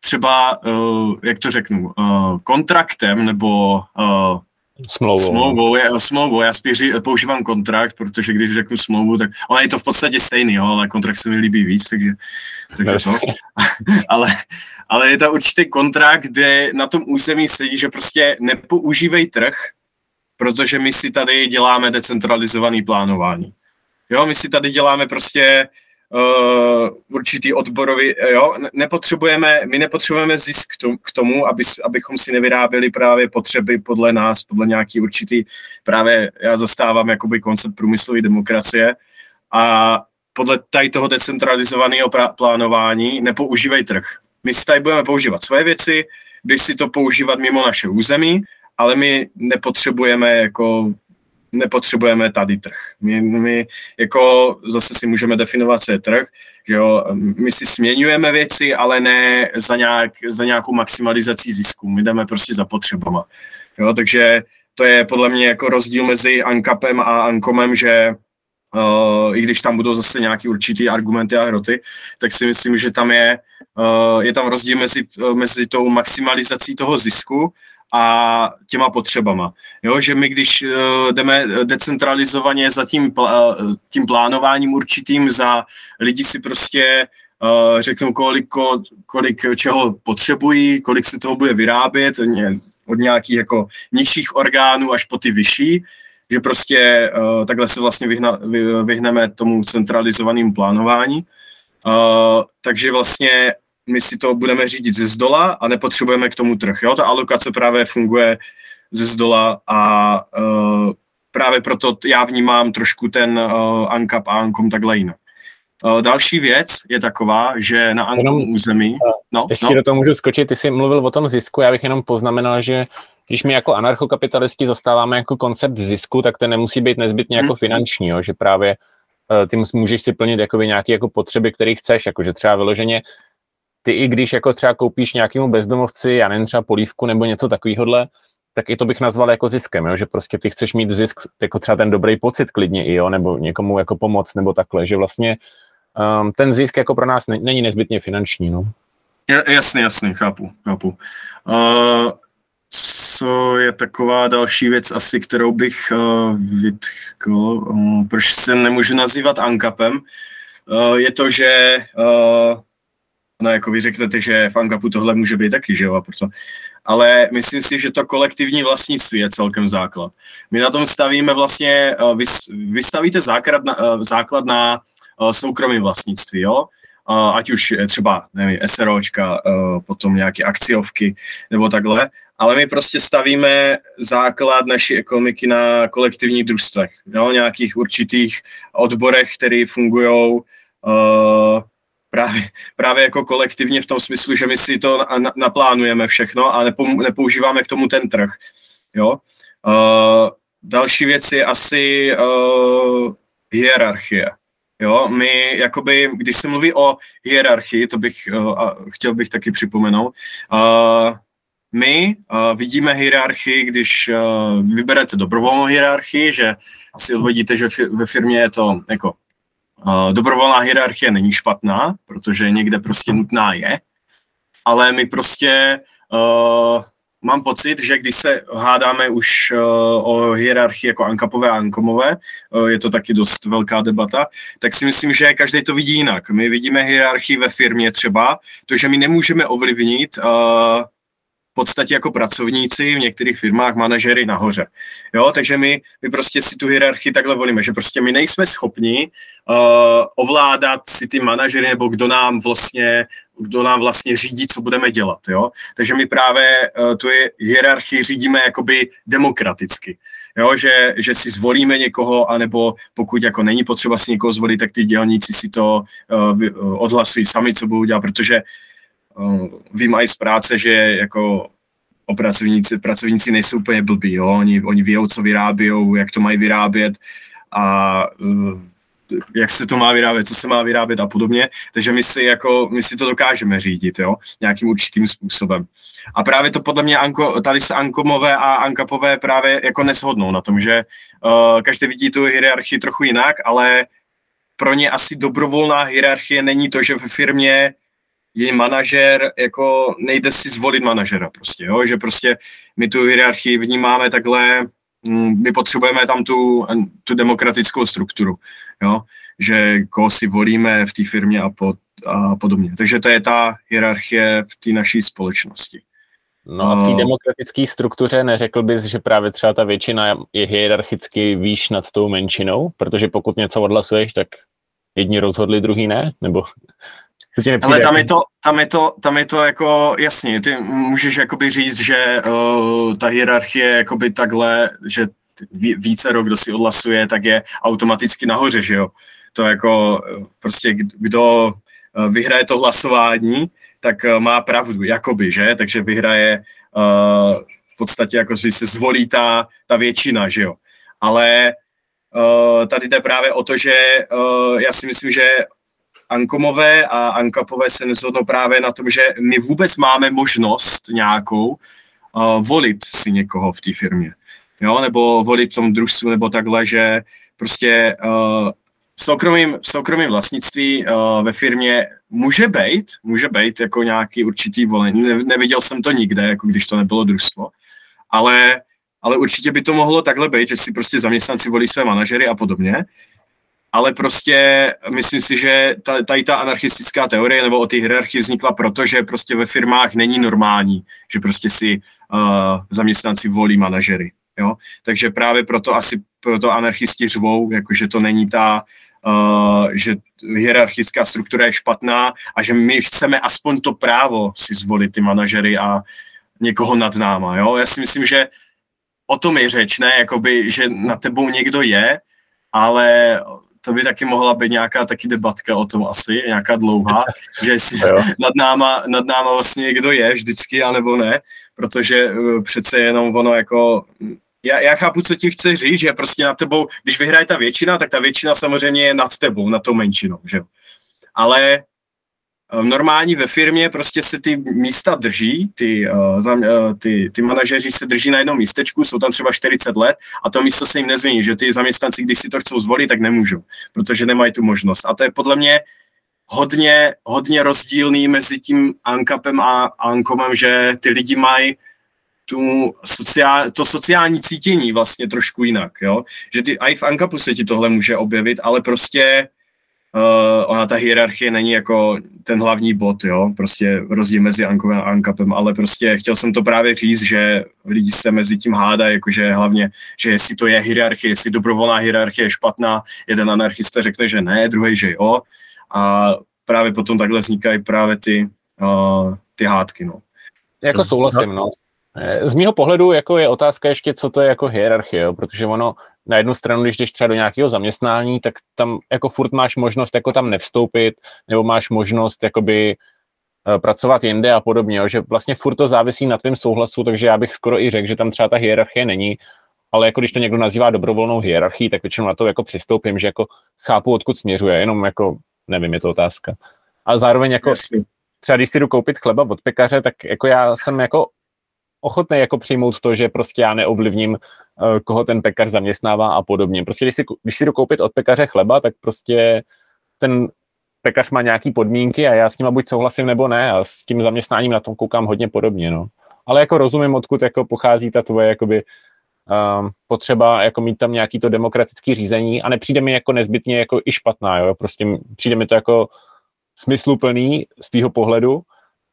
třeba, uh, jak to řeknu, uh, kontraktem nebo uh, Smlouvou. Smlouvou, je, smlouvou. Já spíš používám kontrakt, protože když řeknu smlouvu, tak ono je to v podstatě stejný, jo, ale kontrakt se mi líbí víc, takže, takže to. ale, ale je to určitý kontrakt, kde na tom území sedí, že prostě nepoužívej trh, protože my si tady děláme decentralizovaný plánování. Jo, my si tady děláme prostě uh, určitý odborový, jo, nepotřebujeme, my nepotřebujeme zisk k tomu, aby, abychom si nevyráběli právě potřeby podle nás, podle nějaký určitý, právě já zastávám jakoby koncept průmyslové demokracie a podle tady toho decentralizovaného plánování nepoužívej trh. My si tady budeme používat svoje věci, když si to používat mimo naše území, ale my nepotřebujeme jako nepotřebujeme tady trh. My, my jako zase si můžeme definovat, co je trh, že jo, my si směňujeme věci, ale ne za, nějak, za nějakou maximalizací zisku. My jdeme prostě za potřebama. Jo, takže to je podle mě jako rozdíl mezi Ankapem a Ankomem, že uh, i když tam budou zase nějaký určitý argumenty a hroty, tak si myslím, že tam je, uh, je tam rozdíl mezi, mezi tou maximalizací toho zisku a těma potřebama. Jo, že my, když uh, jdeme decentralizovaně za tím, uh, tím plánováním určitým, za lidi si prostě řeknou, kolik, kolik čeho potřebují, kolik se toho bude vyrábět, od nějakých jako nižších orgánů až po ty vyšší, že prostě uh, takhle se vlastně vyhna, vy, vyhneme tomu centralizovanému plánování. Uh, takže vlastně my si to budeme řídit ze zdola a nepotřebujeme k tomu trh. Jo? Ta alokace právě funguje ze zdola a uh, právě proto já vnímám trošku ten uh, ANCAP a ANCOM takhle jinak. Uh, další věc je taková, že na ANCOM území... No, ještě no. do toho můžu skočit, ty jsi mluvil o tom zisku, já bych jenom poznamenal, že když my jako anarchokapitalisti zastáváme jako koncept zisku, tak ten nemusí být nezbytně jako hmm. finanční, jo? že právě ty můžeš si plnit jakoby nějaké jako potřeby, které chceš, jakože třeba vyloženě ty i když jako třeba koupíš nějakému bezdomovci, já nevím, třeba polívku nebo něco takového, tak i to bych nazval jako ziskem, jo? že prostě ty chceš mít zisk, jako třeba ten dobrý pocit klidně i, jo? nebo někomu jako pomoc, nebo takhle, že vlastně um, ten zisk jako pro nás není nezbytně finanční. No. Jasně, jasně, chápu, chápu. Uh, co je taková další věc asi, kterou bych uh, vytkl, uh, proč se nemůžu nazývat ANKAPem, uh, je to, že uh, No jako vy řeknete, že v Angapu tohle může být taky, že jo, a proto. Ale myslím si, že to kolektivní vlastnictví je celkem základ. My na tom stavíme vlastně, eh, vy, vy stavíte základ na, eh, základ na eh, soukromém vlastnictví, jo, ať už třeba, nevím, SROčka, potom nějaké akciovky nebo takhle, ale my prostě stavíme základ naší ekonomiky na kolektivních družstvech, jo, nějakých určitých odborech, které fungují právě, právě jako kolektivně v tom smyslu, že my si to na, naplánujeme všechno a nepou, nepoužíváme k tomu ten trh. Jo? Uh, další věc je asi uh, hierarchie. Jo, my jakoby, když se mluví o hierarchii, to bych uh, chtěl bych taky připomenout, uh, my uh, vidíme hierarchii, když uh, vyberete dobrovolnou hierarchii, že si odvodíte, že ve firmě je to jako Dobrovolná hierarchie není špatná, protože někde prostě nutná je, ale my prostě uh, mám pocit, že když se hádáme už uh, o hierarchii jako ankapové a ankomové, uh, je to taky dost velká debata, tak si myslím, že každý to vidí jinak. My vidíme hierarchii ve firmě třeba, to, že my nemůžeme ovlivnit uh, podstatě jako pracovníci v některých firmách, manažery nahoře. Jo, takže my, my prostě si tu hierarchii takhle volíme, že prostě my nejsme schopni uh, ovládat si ty manažery nebo kdo nám vlastně kdo nám vlastně řídí, co budeme dělat. Jo? Takže my právě uh, tu hierarchii řídíme jakoby demokraticky. Jo? Že, že si zvolíme někoho, anebo pokud jako není potřeba si někoho zvolit, tak ty dělníci si to uh, odhlasují sami, co budou dělat, protože uh, vím i z práce, že jako o pracovníci, pracovníci nejsou úplně blbí, jo? Oni, oni vědou, co vyrábějí, jak to mají vyrábět a uh, jak se to má vyrábět, co se má vyrábět a podobně, takže my si, jako, my si to dokážeme řídit, jo, nějakým určitým způsobem. A právě to podle mě Anko, tady se Ankomové a Ankapové právě jako neshodnou na tom, že uh, každý vidí tu hierarchii trochu jinak, ale pro ně asi dobrovolná hierarchie není to, že ve firmě je manažer, jako nejde si zvolit manažera prostě, jo? že prostě my tu hierarchii vnímáme takhle, mm, my potřebujeme tam tu, tu demokratickou strukturu, jo? že koho si volíme v té firmě a, pod, a podobně. Takže to je ta hierarchie v té naší společnosti. No a v té demokratické struktuře neřekl bys, že právě třeba ta většina je hierarchicky výš nad tou menšinou, protože pokud něco odhlasuješ, tak jedni rozhodli, druhý ne? Nebo ale tam je, to, tam, je to, tam je to jako jasně, ty můžeš jakoby říct, že uh, ta hierarchie jakoby takhle, že více rok, kdo si odhlasuje, tak je automaticky nahoře, že jo. To jako eh, prostě kdo eh, vyhraje to hlasování, tak má pravdu, jakoby, že? Takže vyhraje uh, v podstatě jako, že se zvolí ta, ta většina, že jo. Ale uh, tady jde právě o to, že uh, já si myslím, že Ankomové a Ankapové se nezhodnou právě na tom, že my vůbec máme možnost nějakou uh, volit si někoho v té firmě. Jo? Nebo volit v tom družstvu, nebo takhle, že prostě uh, v soukromém, v soukromém vlastnictví uh, ve firmě může být, může být jako nějaký určitý volení. Ne, neviděl jsem to nikde, jako když to nebylo družstvo, ale, ale určitě by to mohlo takhle být, že si prostě zaměstnanci volí své manažery a podobně ale prostě myslím si, že ta, tady ta anarchistická teorie nebo o té hierarchii vznikla proto, že prostě ve firmách není normální, že prostě si uh, zaměstnanci volí manažery. Jo? Takže právě proto asi proto anarchisti řvou, jakože to není ta, uh, že hierarchická struktura je špatná a že my chceme aspoň to právo si zvolit ty manažery a někoho nad náma. Jo? Já si myslím, že o tom je řeč, ne, jakoby, že na tebou někdo je, ale to by taky mohla být nějaká taky debatka o tom asi, nějaká dlouhá, že jestli nad náma, nad náma vlastně někdo je vždycky, anebo ne, protože uh, přece jenom ono jako, já, já chápu, co ti chce říct, že prostě na tebou, když vyhraje ta většina, tak ta většina samozřejmě je nad tebou, nad tou menšinou, že Ale normální ve firmě prostě se ty místa drží, ty, uh, ty, ty manažeři se drží na jednom místečku, jsou tam třeba 40 let a to místo se jim nezmění, že ty zaměstnanci, když si to chcou zvolit, tak nemůžou, protože nemají tu možnost. A to je podle mě hodně, hodně rozdílný mezi tím Ankapem a Ankomem, že ty lidi mají tu sociál, to sociální cítění vlastně trošku jinak, jo? Že ty, i v Ankapu se ti tohle může objevit, ale prostě uh, ona ta hierarchie není jako ten hlavní bod, jo, prostě rozdíl mezi Ankovem a Ankapem, ale prostě chtěl jsem to právě říct, že lidi se mezi tím hádají, jakože hlavně, že jestli to je hierarchie, jestli dobrovolná hierarchie je špatná, jeden anarchista řekne, že ne, druhý, že jo, a právě potom takhle vznikají právě ty, uh, ty hádky, no. Jako souhlasím, no. Z mého pohledu jako je otázka ještě, co to je jako hierarchie, jo? protože ono na jednu stranu, když jdeš třeba do nějakého zaměstnání, tak tam jako furt máš možnost jako tam nevstoupit, nebo máš možnost jakoby uh, pracovat jinde a podobně, že vlastně furt to závisí na tvém souhlasu, takže já bych skoro i řekl, že tam třeba ta hierarchie není, ale jako když to někdo nazývá dobrovolnou hierarchii, tak většinou na to jako přistoupím, že jako chápu, odkud směřuje, jenom jako nevím, je to otázka. A zároveň jako třeba když si jdu koupit chleba od pekaře, tak jako já jsem jako ochotný jako přijmout to, že prostě já neovlivním, koho ten pekař zaměstnává a podobně. Prostě když si, když si jdu koupit od pekaře chleba, tak prostě ten pekař má nějaký podmínky a já s ním buď souhlasím nebo ne a s tím zaměstnáním na tom koukám hodně podobně, no. Ale jako rozumím, odkud jako pochází ta tvoje jakoby um, potřeba jako mít tam nějaký to demokratický řízení a nepřijde mi jako nezbytně jako i špatná, jo. Prostě přijde mi to jako smysluplný z tvýho pohledu,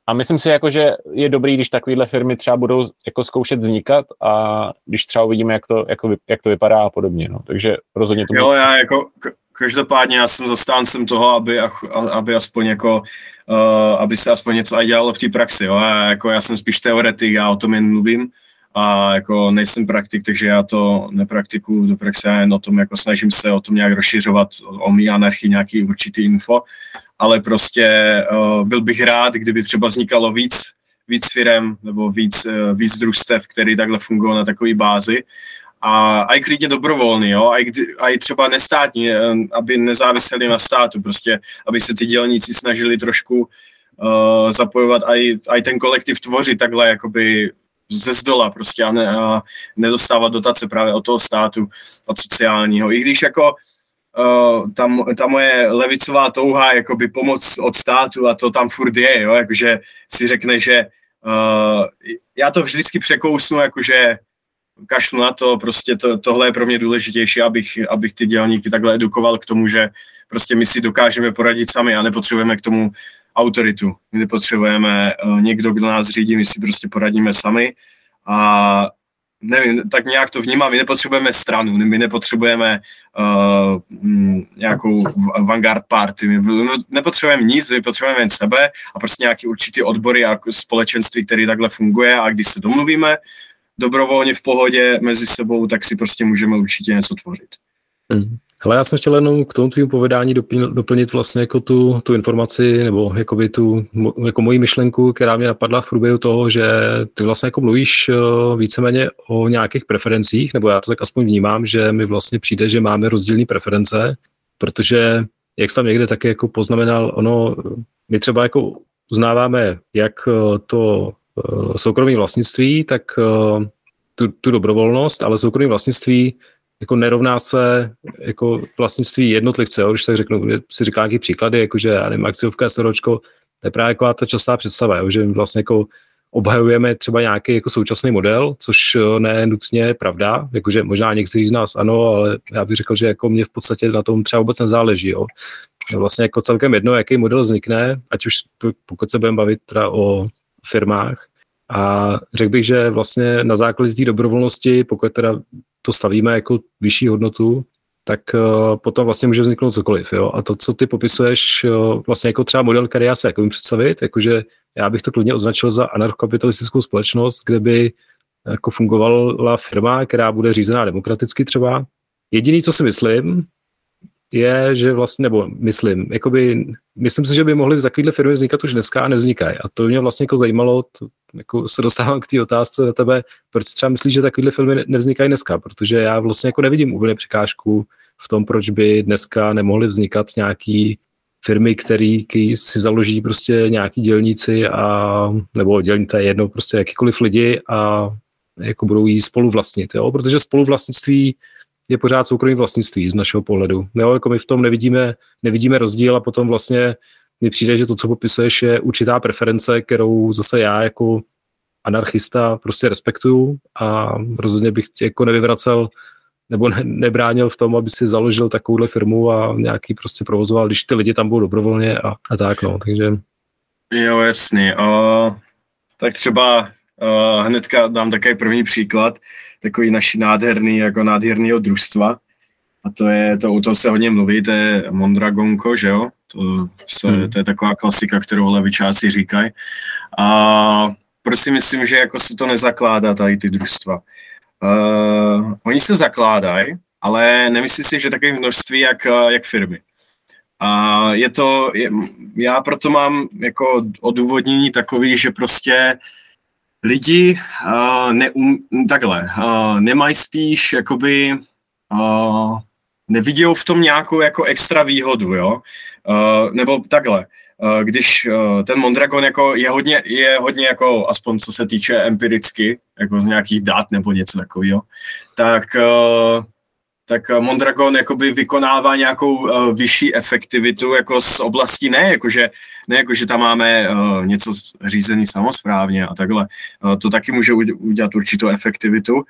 a myslím si, jako, že je dobrý, když takovéhle firmy třeba budou jako zkoušet vznikat a když třeba uvidíme, jak to, jako, jak to vypadá a podobně. No. Takže rozhodně to Jo, já jako každopádně já jsem zastáncem toho, aby, aby aspoň jako, uh, aby se aspoň něco aj dělalo v té praxi. Jo. Já, jako, já jsem spíš teoretik, já o tom jen mluvím a jako nejsem praktik, takže já to nepraktikuju do praxe, jen o tom jako snažím se o tom nějak rozšiřovat, o mý anarchii, nějaký určitý info, ale prostě uh, byl bych rád, kdyby třeba vznikalo víc, víc firem nebo víc, uh, víc družstev, který takhle fungují na takové bázi. A i klidně dobrovolný, jo, a i, a i třeba nestátní, eh, aby nezáviseli na státu, prostě, aby se ty dělníci snažili trošku uh, zapojovat a i ten kolektiv tvořit takhle, jakoby ze zdola prostě a, ne, a nedostávat dotace právě od toho státu, od sociálního. I když jako uh, ta, ta moje levicová touha jakoby pomoc od státu a to tam furt je, jo, jakože si řekne, že uh, já to vždycky překousnu, jakože kašlu na to, prostě to, tohle je pro mě důležitější, abych, abych ty dělníky takhle edukoval k tomu, že prostě my si dokážeme poradit sami a nepotřebujeme k tomu autoritu. My nepotřebujeme uh, někdo, kdo nás řídí, my si prostě poradíme sami a nevím, tak nějak to vnímám, my nepotřebujeme stranu, my nepotřebujeme uh, nějakou vanguard party, my nepotřebujeme nic, my potřebujeme jen sebe a prostě nějaký určitý odbory a společenství, který takhle funguje a když se domluvíme dobrovolně v pohodě mezi sebou, tak si prostě můžeme určitě něco tvořit. Mm. Hele, já jsem chtěl jenom k tomu tvým povedání doplnit, vlastně jako tu, tu informaci, nebo jakoby tu jako moji myšlenku, která mě napadla v průběhu toho, že ty vlastně jako mluvíš uh, víceméně o nějakých preferencích, nebo já to tak aspoň vnímám, že mi vlastně přijde, že máme rozdílné preference, protože jak jsem někde taky jako poznamenal, ono, my třeba jako uznáváme jak eh, to uh, soukromé vlastnictví, tak tu, tu dobrovolnost, ale soukromé vlastnictví jako nerovná se jako vlastnictví jednotlivce, jo? když tak řeknu, si říká nějaký příklady, jako že já nevím, akciovka, SROčko, to je právě taková ta častá představa, jo? že vlastně jako obhajujeme třeba nějaký jako současný model, což eh, ne nutně pravda, jakože možná někteří z nás ano, ale já bych řekl, že jako mě v podstatě na tom třeba vůbec nezáleží. Jo. Vlastně jako celkem jedno, jaký model vznikne, ať už pokud se budeme bavit teda o firmách, a řekl bych, že vlastně na základě té dobrovolnosti, pokud teda to stavíme jako vyšší hodnotu, tak uh, potom vlastně může vzniknout cokoliv. Jo? A to, co ty popisuješ, uh, vlastně jako třeba model, který já se jako představit, jakože já bych to klidně označil za anarchokapitalistickou společnost, kde by jako fungovala firma, která bude řízená demokraticky třeba. Jediný, co si myslím, je, že vlastně, nebo myslím, jakoby, myslím si, že by mohly takovéhle firmy vznikat už dneska a nevznikají. A to mě vlastně jako zajímalo, jako se dostávám k té otázce za tebe, proč třeba myslíš, že takovéhle firmy nevznikají dneska, protože já vlastně jako nevidím úplně překážku v tom, proč by dneska nemohly vznikat nějaký firmy, který, který si založí prostě nějaký dělníci a, nebo dělní, to je jedno, prostě jakýkoliv lidi a jako budou jí spolu vlastnit, jo? protože spoluvlastnictví je pořád soukromý vlastnictví z našeho pohledu. Jo, jako my v tom nevidíme, nevidíme rozdíl a potom vlastně mi přijde, že to, co popisuješ, je určitá preference, kterou zase já jako anarchista prostě respektuju a rozhodně bych tě jako nevyvracel nebo ne, nebránil v tom, aby si založil takovouhle firmu a nějaký prostě provozoval, když ty lidi tam budou dobrovolně a, a tak, no, takže... Jo, jasný. Uh, tak třeba uh, hnedka dám takový první příklad takový naší nádherný, jako nádherného družstva. A to je, to, o tom se hodně mluví, to je Mondragonko, že jo? To, se, hmm. to je taková klasika, kterou levičáci říkají. A proč si myslím, že jako se to nezakládá tady ty družstva? Uh, oni se zakládají, ale nemyslím si, že takové množství jak, jak firmy. A je to, je, já proto mám jako odůvodnění takový, že prostě lidi uh, neum, takhle, uh, nemají spíš jakoby uh, nevidějí v tom nějakou jako extra výhodu, jo, uh, nebo takhle, uh, když uh, ten Mondragon jako je hodně, je hodně jako, aspoň co se týče empiricky, jako z nějakých dat nebo něco takového, tak tak eh, Mondragon jakoby vykonává nějakou vyšší efektivitu jako z oblasti, ne jakože, ne jakože tam máme něco řízený samozprávně a takhle. To taky může udělat určitou efektivitu,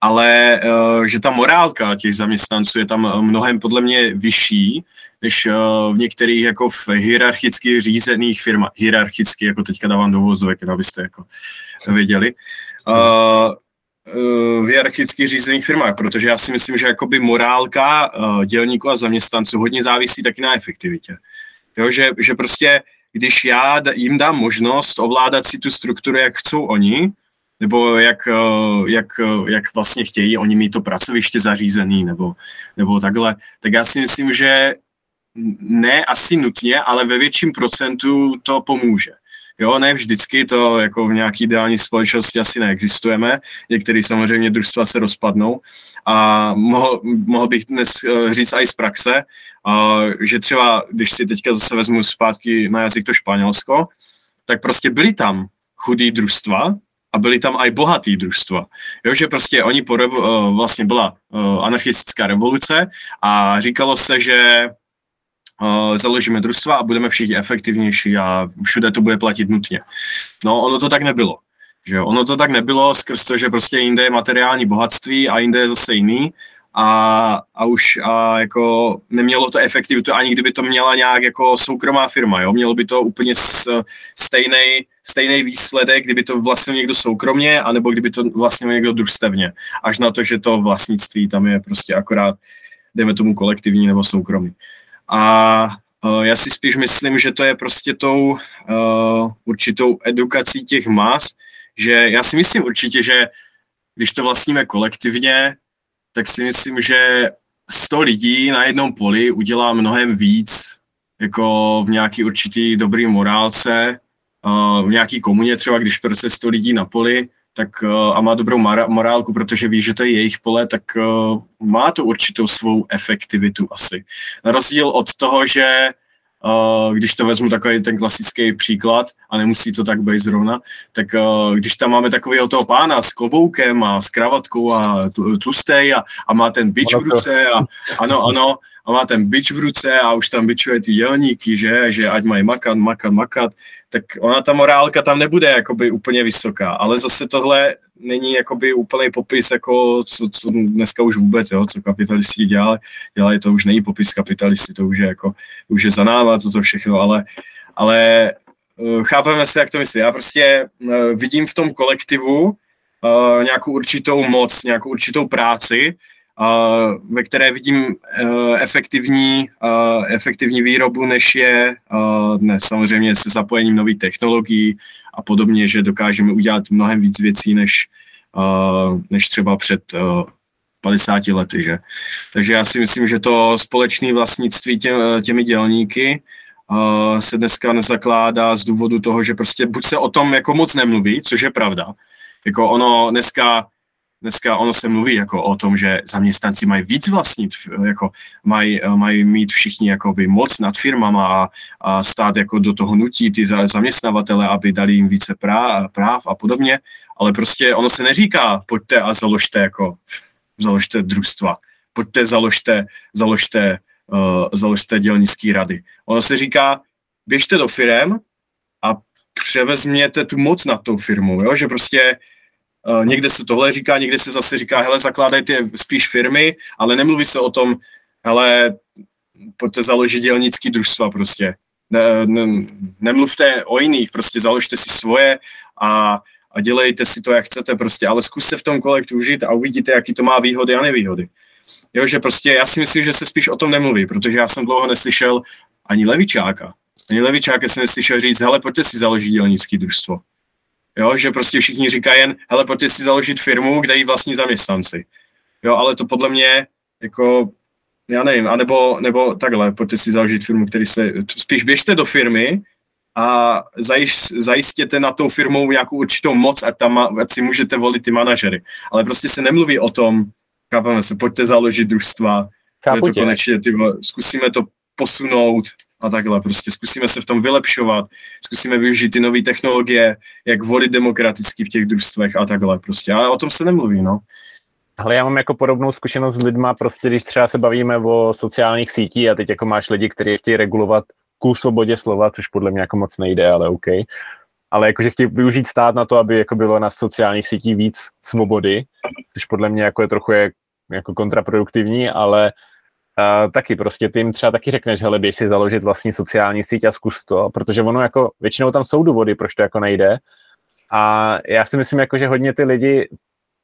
ale uh, že ta morálka těch zaměstnanců je tam mnohem podle mě vyšší, než uh, v některých jako v hierarchicky řízených firmách. Hierarchicky, jako teďka dávám do vozovek, abyste jako věděli. V hierarchicky řízených firmách, protože já si myslím, že jakoby morálka dělníků a zaměstnanců hodně závisí taky na efektivitě. Jo, že, že prostě, když já jim dám možnost ovládat si tu strukturu, jak chcou oni, nebo jak, uh, jak, uh, jak vlastně chtějí oni mít to pracoviště zařízený, nebo, nebo takhle, tak já si myslím, že ne asi nutně, ale ve větším procentu to pomůže. Jo, ne vždycky, to jako v nějaký ideální společnosti asi neexistujeme. Některé samozřejmě družstva se rozpadnou. A mohl, mohl bych dnes eh, říct i z praxe, že třeba, když si teďka zase vezmu zpátky na jazyk to Španělsko, tak prostě byli tam chudý družstva, a byly tam i bohatý družstva. Jo, že prostě oni po, revo, vlastně byla anarchistická revoluce a říkalo se, že založíme družstva a budeme všichni efektivnější a všude to bude platit nutně. No, ono to tak nebylo. Že Ono to tak nebylo skrz to, že prostě jinde je materiální bohatství a jinde je zase jiný a, a už a jako nemělo to efektivitu, ani kdyby to měla nějak jako soukromá firma, jo? mělo by to úplně stejný stejný výsledek, kdyby to vlastnil někdo soukromně, anebo kdyby to vlastnil někdo družstevně. Až na to, že to vlastnictví tam je prostě akorát, dejme tomu kolektivní nebo soukromý. A uh, já si spíš myslím, že to je prostě tou uh, určitou edukací těch mas, že já si myslím určitě, že když to vlastníme kolektivně, tak si myslím, že 100 lidí na jednom poli udělá mnohem víc jako v nějaký určitý dobrý morálce, v nějaký komuně třeba, když prostě 100 lidí na poli, tak uh, a má dobrou morálku, protože ví, že to je jejich pole, tak uh, má to určitou svou efektivitu asi. Na rozdíl od toho, že Uh, když to vezmu takový ten klasický příklad, a nemusí to tak být zrovna, tak uh, když tam máme takového toho pána s kloboukem a s kravatkou a tlustej a, a má ten bič v ruce a ano, ano, a má ten bič v ruce a už tam bičuje ty jelníky, že, že ať mají makat, makat, makat, tak ona ta morálka tam nebude jakoby úplně vysoká, ale zase tohle není jakoby úplný popis, jako co, co dneska už vůbec, jo, co kapitalisti dělali, dělají, to už není popis kapitalisty, to už je jako, už je za náma toto všechno, ale, ale uh, chápeme se, jak to myslí. Já prostě uh, vidím v tom kolektivu uh, nějakou určitou moc, nějakou určitou práci, uh, ve které vidím uh, efektivní, efektivní výrobu, než je dnes. Samozřejmě se zapojením nových technologií a podobně, že dokážeme udělat mnohem víc věcí, než, uh, než třeba před uh, 50 lety. Že? Takže já si myslím, že to společné vlastnictví tě, těmi dělníky uh, se dneska nezakládá z důvodu toho, že prostě buď se o tom jako moc nemluví, což je pravda. Jako ono dneska dneska ono se mluví jako o tom, že zaměstnanci mají víc vlastnit, jako mají, mají mít všichni jakoby moc nad firmama a, a stát jako do toho nutí ty zaměstnavatele, aby dali jim více práv, práv a podobně, ale prostě ono se neříká, pojďte a založte jako, založte družstva, pojďte založte, založte, uh, založte dělnické rady. Ono se říká, běžte do firem a převezměte tu moc nad tou firmou, jo? že prostě Uh, někde se tohle říká, někde se zase říká, hele, zakládejte spíš firmy, ale nemluví se o tom, hele, pojďte založit dělnický družstva prostě. Ne, ne, nemluvte o jiných, prostě založte si svoje a, a dělejte si to, jak chcete prostě, ale zkuste v tom kolektu žít a uvidíte, jaký to má výhody a nevýhody. Jo, že prostě já si myslím, že se spíš o tom nemluví, protože já jsem dlouho neslyšel ani levičáka. Ani levičáka jsem neslyšel říct, hele, pojďte si založit dělnický družstvo. Jo, že prostě všichni říkají jen, hele, pojďte si založit firmu, kde jí vlastní zaměstnanci. Jo, ale to podle mě, jako, já nevím, anebo, nebo takhle, pojďte si založit firmu, který se, spíš běžte do firmy a zajist, zajistěte na tou firmou nějakou určitou moc, ať, tam, ať si můžete volit ty manažery. Ale prostě se nemluví o tom, chápeme se, pojďte založit družstva, Chápu to konečně, ty, zkusíme to posunout, a takhle. Prostě zkusíme se v tom vylepšovat, zkusíme využít ty nové technologie, jak volit demokraticky v těch družstvech a takhle. Prostě. Ale o tom se nemluví, no. Ale já mám jako podobnou zkušenost s lidma, prostě když třeba se bavíme o sociálních sítích a teď jako máš lidi, kteří chtějí regulovat ku svobodě slova, což podle mě jako moc nejde, ale OK. Ale jakože chtějí využít stát na to, aby jako bylo na sociálních sítích víc svobody, což podle mě jako je trochu je, jako kontraproduktivní, ale Uh, taky prostě ty jim třeba taky řekneš, hele, běž si založit vlastní sociální síť a zkus to, protože ono jako, většinou tam jsou důvody, proč to jako nejde. A já si myslím, jako, že hodně ty lidi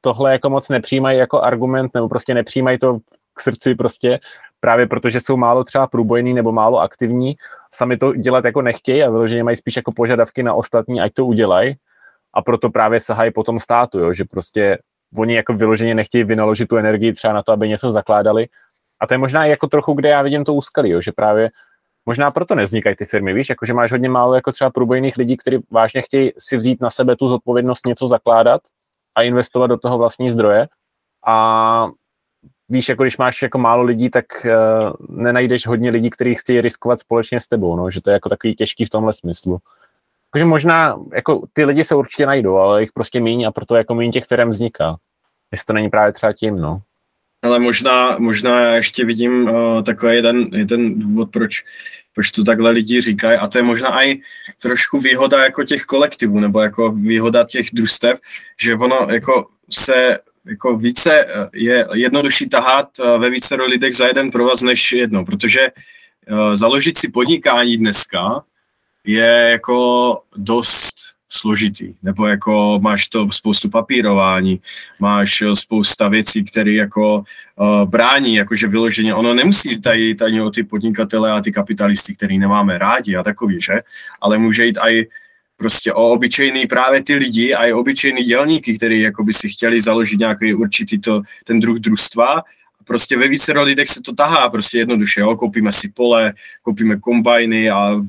tohle jako moc nepřijímají jako argument, nebo prostě nepřijímají to k srdci prostě, právě protože jsou málo třeba průbojní nebo málo aktivní, sami to dělat jako nechtějí a vyloženě mají spíš jako požadavky na ostatní, ať to udělají a proto právě sahají po tom státu, jo, že prostě oni jako vyloženě nechtějí vynaložit tu energii třeba na to, aby něco zakládali, a to je možná jako trochu, kde já vidím to úskalí, jo, že právě možná proto nevznikají ty firmy, víš, jakože máš hodně málo jako třeba průbojných lidí, kteří vážně chtějí si vzít na sebe tu zodpovědnost něco zakládat a investovat do toho vlastní zdroje a víš, jako když máš jako málo lidí, tak uh, nenajdeš hodně lidí, kteří chtějí riskovat společně s tebou, no, že to je jako takový těžký v tomhle smyslu. Takže možná, jako ty lidi se určitě najdou, ale jich prostě míň a proto jako míň těch firm vzniká. Jestli to není právě třeba tím, no. Ale možná, možná já ještě vidím uh, takový jeden, jeden důvod, proč, proč to takhle lidi říkají. A to je možná i trošku výhoda jako těch kolektivů nebo jako výhoda těch družstev, že ono jako se jako více eh, je jednodušší tahat eh, ve více lidech za jeden provaz než jedno, protože založit si podnikání dneska je jako dost složitý, nebo jako máš to spoustu papírování, máš eh, spousta věcí, které jako uh, brání, jakože vyloženě, ono nemusí tady, tady o ty podnikatele a ty kapitalisty, který nemáme rádi a takový, že? Ale může jít i prostě o obyčejný právě ty lidi a i obyčejný dělníky, který jako by si chtěli založit nějaký určitý to, ten druh družstva prostě ve více lidech se to tahá prostě jednoduše, jo? koupíme si pole, koupíme kombajny a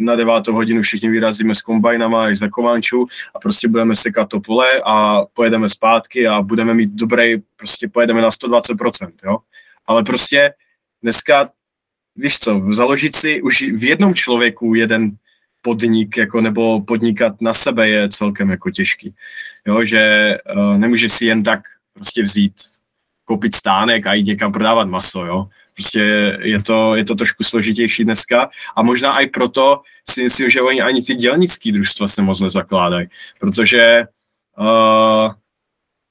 na devátou hodinu všichni vyrazíme s kombajnama i za Komanču a prostě budeme sekat to pole a pojedeme zpátky a budeme mít dobrý, prostě pojedeme na 120%, jo. Ale prostě dneska, víš co, založit si už v jednom člověku jeden podnik, jako nebo podnikat na sebe je celkem jako těžký. Jo, že uh, nemůže si jen tak prostě vzít, koupit stánek a jít někam prodávat maso, jo. Prostě je to, je to trošku složitější dneska. A možná i proto si myslím, že oni ani ty dělnické družstva se moc nezakládají, protože uh,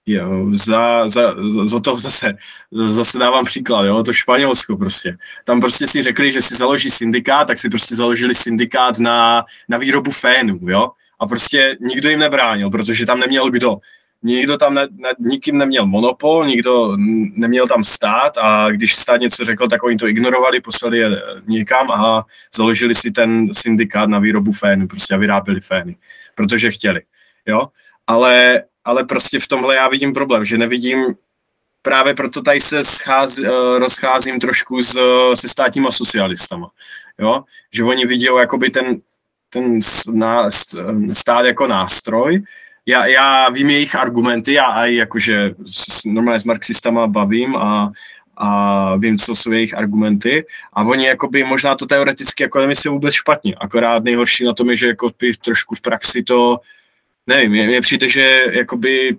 jo, za, za, za to zase, zase dávám příklad, jo, to Španělsko prostě. Tam prostě si řekli, že si založí syndikát, tak si prostě založili syndikát na, na výrobu fénů, jo, a prostě nikdo jim nebránil, protože tam neměl kdo nikdo tam ne, ne, nikým neměl monopol, nikdo neměl tam stát a když stát něco řekl, tak oni to ignorovali, poslali je někam a založili si ten syndikát na výrobu fénu, prostě a vyráběli fény, protože chtěli, jo. Ale, ale prostě v tomhle já vidím problém, že nevidím, právě proto tady se schází, eh, rozcházím trošku s, se státníma socialistama, jo, že oni vidí jakoby ten, ten stát jako nástroj, já, já vím jejich argumenty, já aj jakože s, normálně s marxistama bavím a, a vím, co jsou jejich argumenty. A oni jakoby možná to teoreticky jako nemyslí vůbec špatně, akorát nejhorší na tom je, že jako by trošku v praxi to, nevím, mně přijde, že jakoby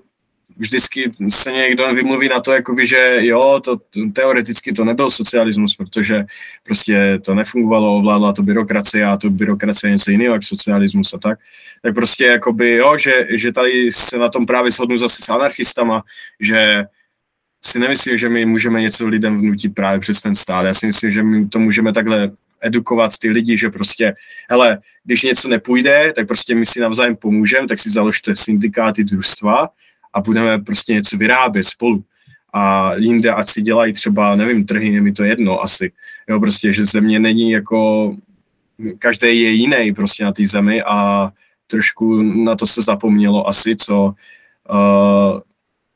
vždycky se někdo vymluví na to, jakoby, že jo, to, teoreticky to nebyl socialismus, protože prostě to nefungovalo, ovládla to byrokracie a to byrokracie je něco jiného, jak socialismus a tak. Tak prostě jakoby, jo, že, že tady se na tom právě shodnu zase s anarchistama, že si nemyslím, že my můžeme něco lidem vnutit právě přes ten stát. Já si myslím, že my to můžeme takhle edukovat ty lidi, že prostě, hele, když něco nepůjde, tak prostě my si navzájem pomůžeme, tak si založte syndikáty, družstva a budeme prostě něco vyrábět spolu. A jinde ať si dělají třeba, nevím, trhy, je mi to jedno asi. Jo, prostě, že země není jako, každý je jiný prostě na té zemi a trošku na to se zapomnělo asi, co uh,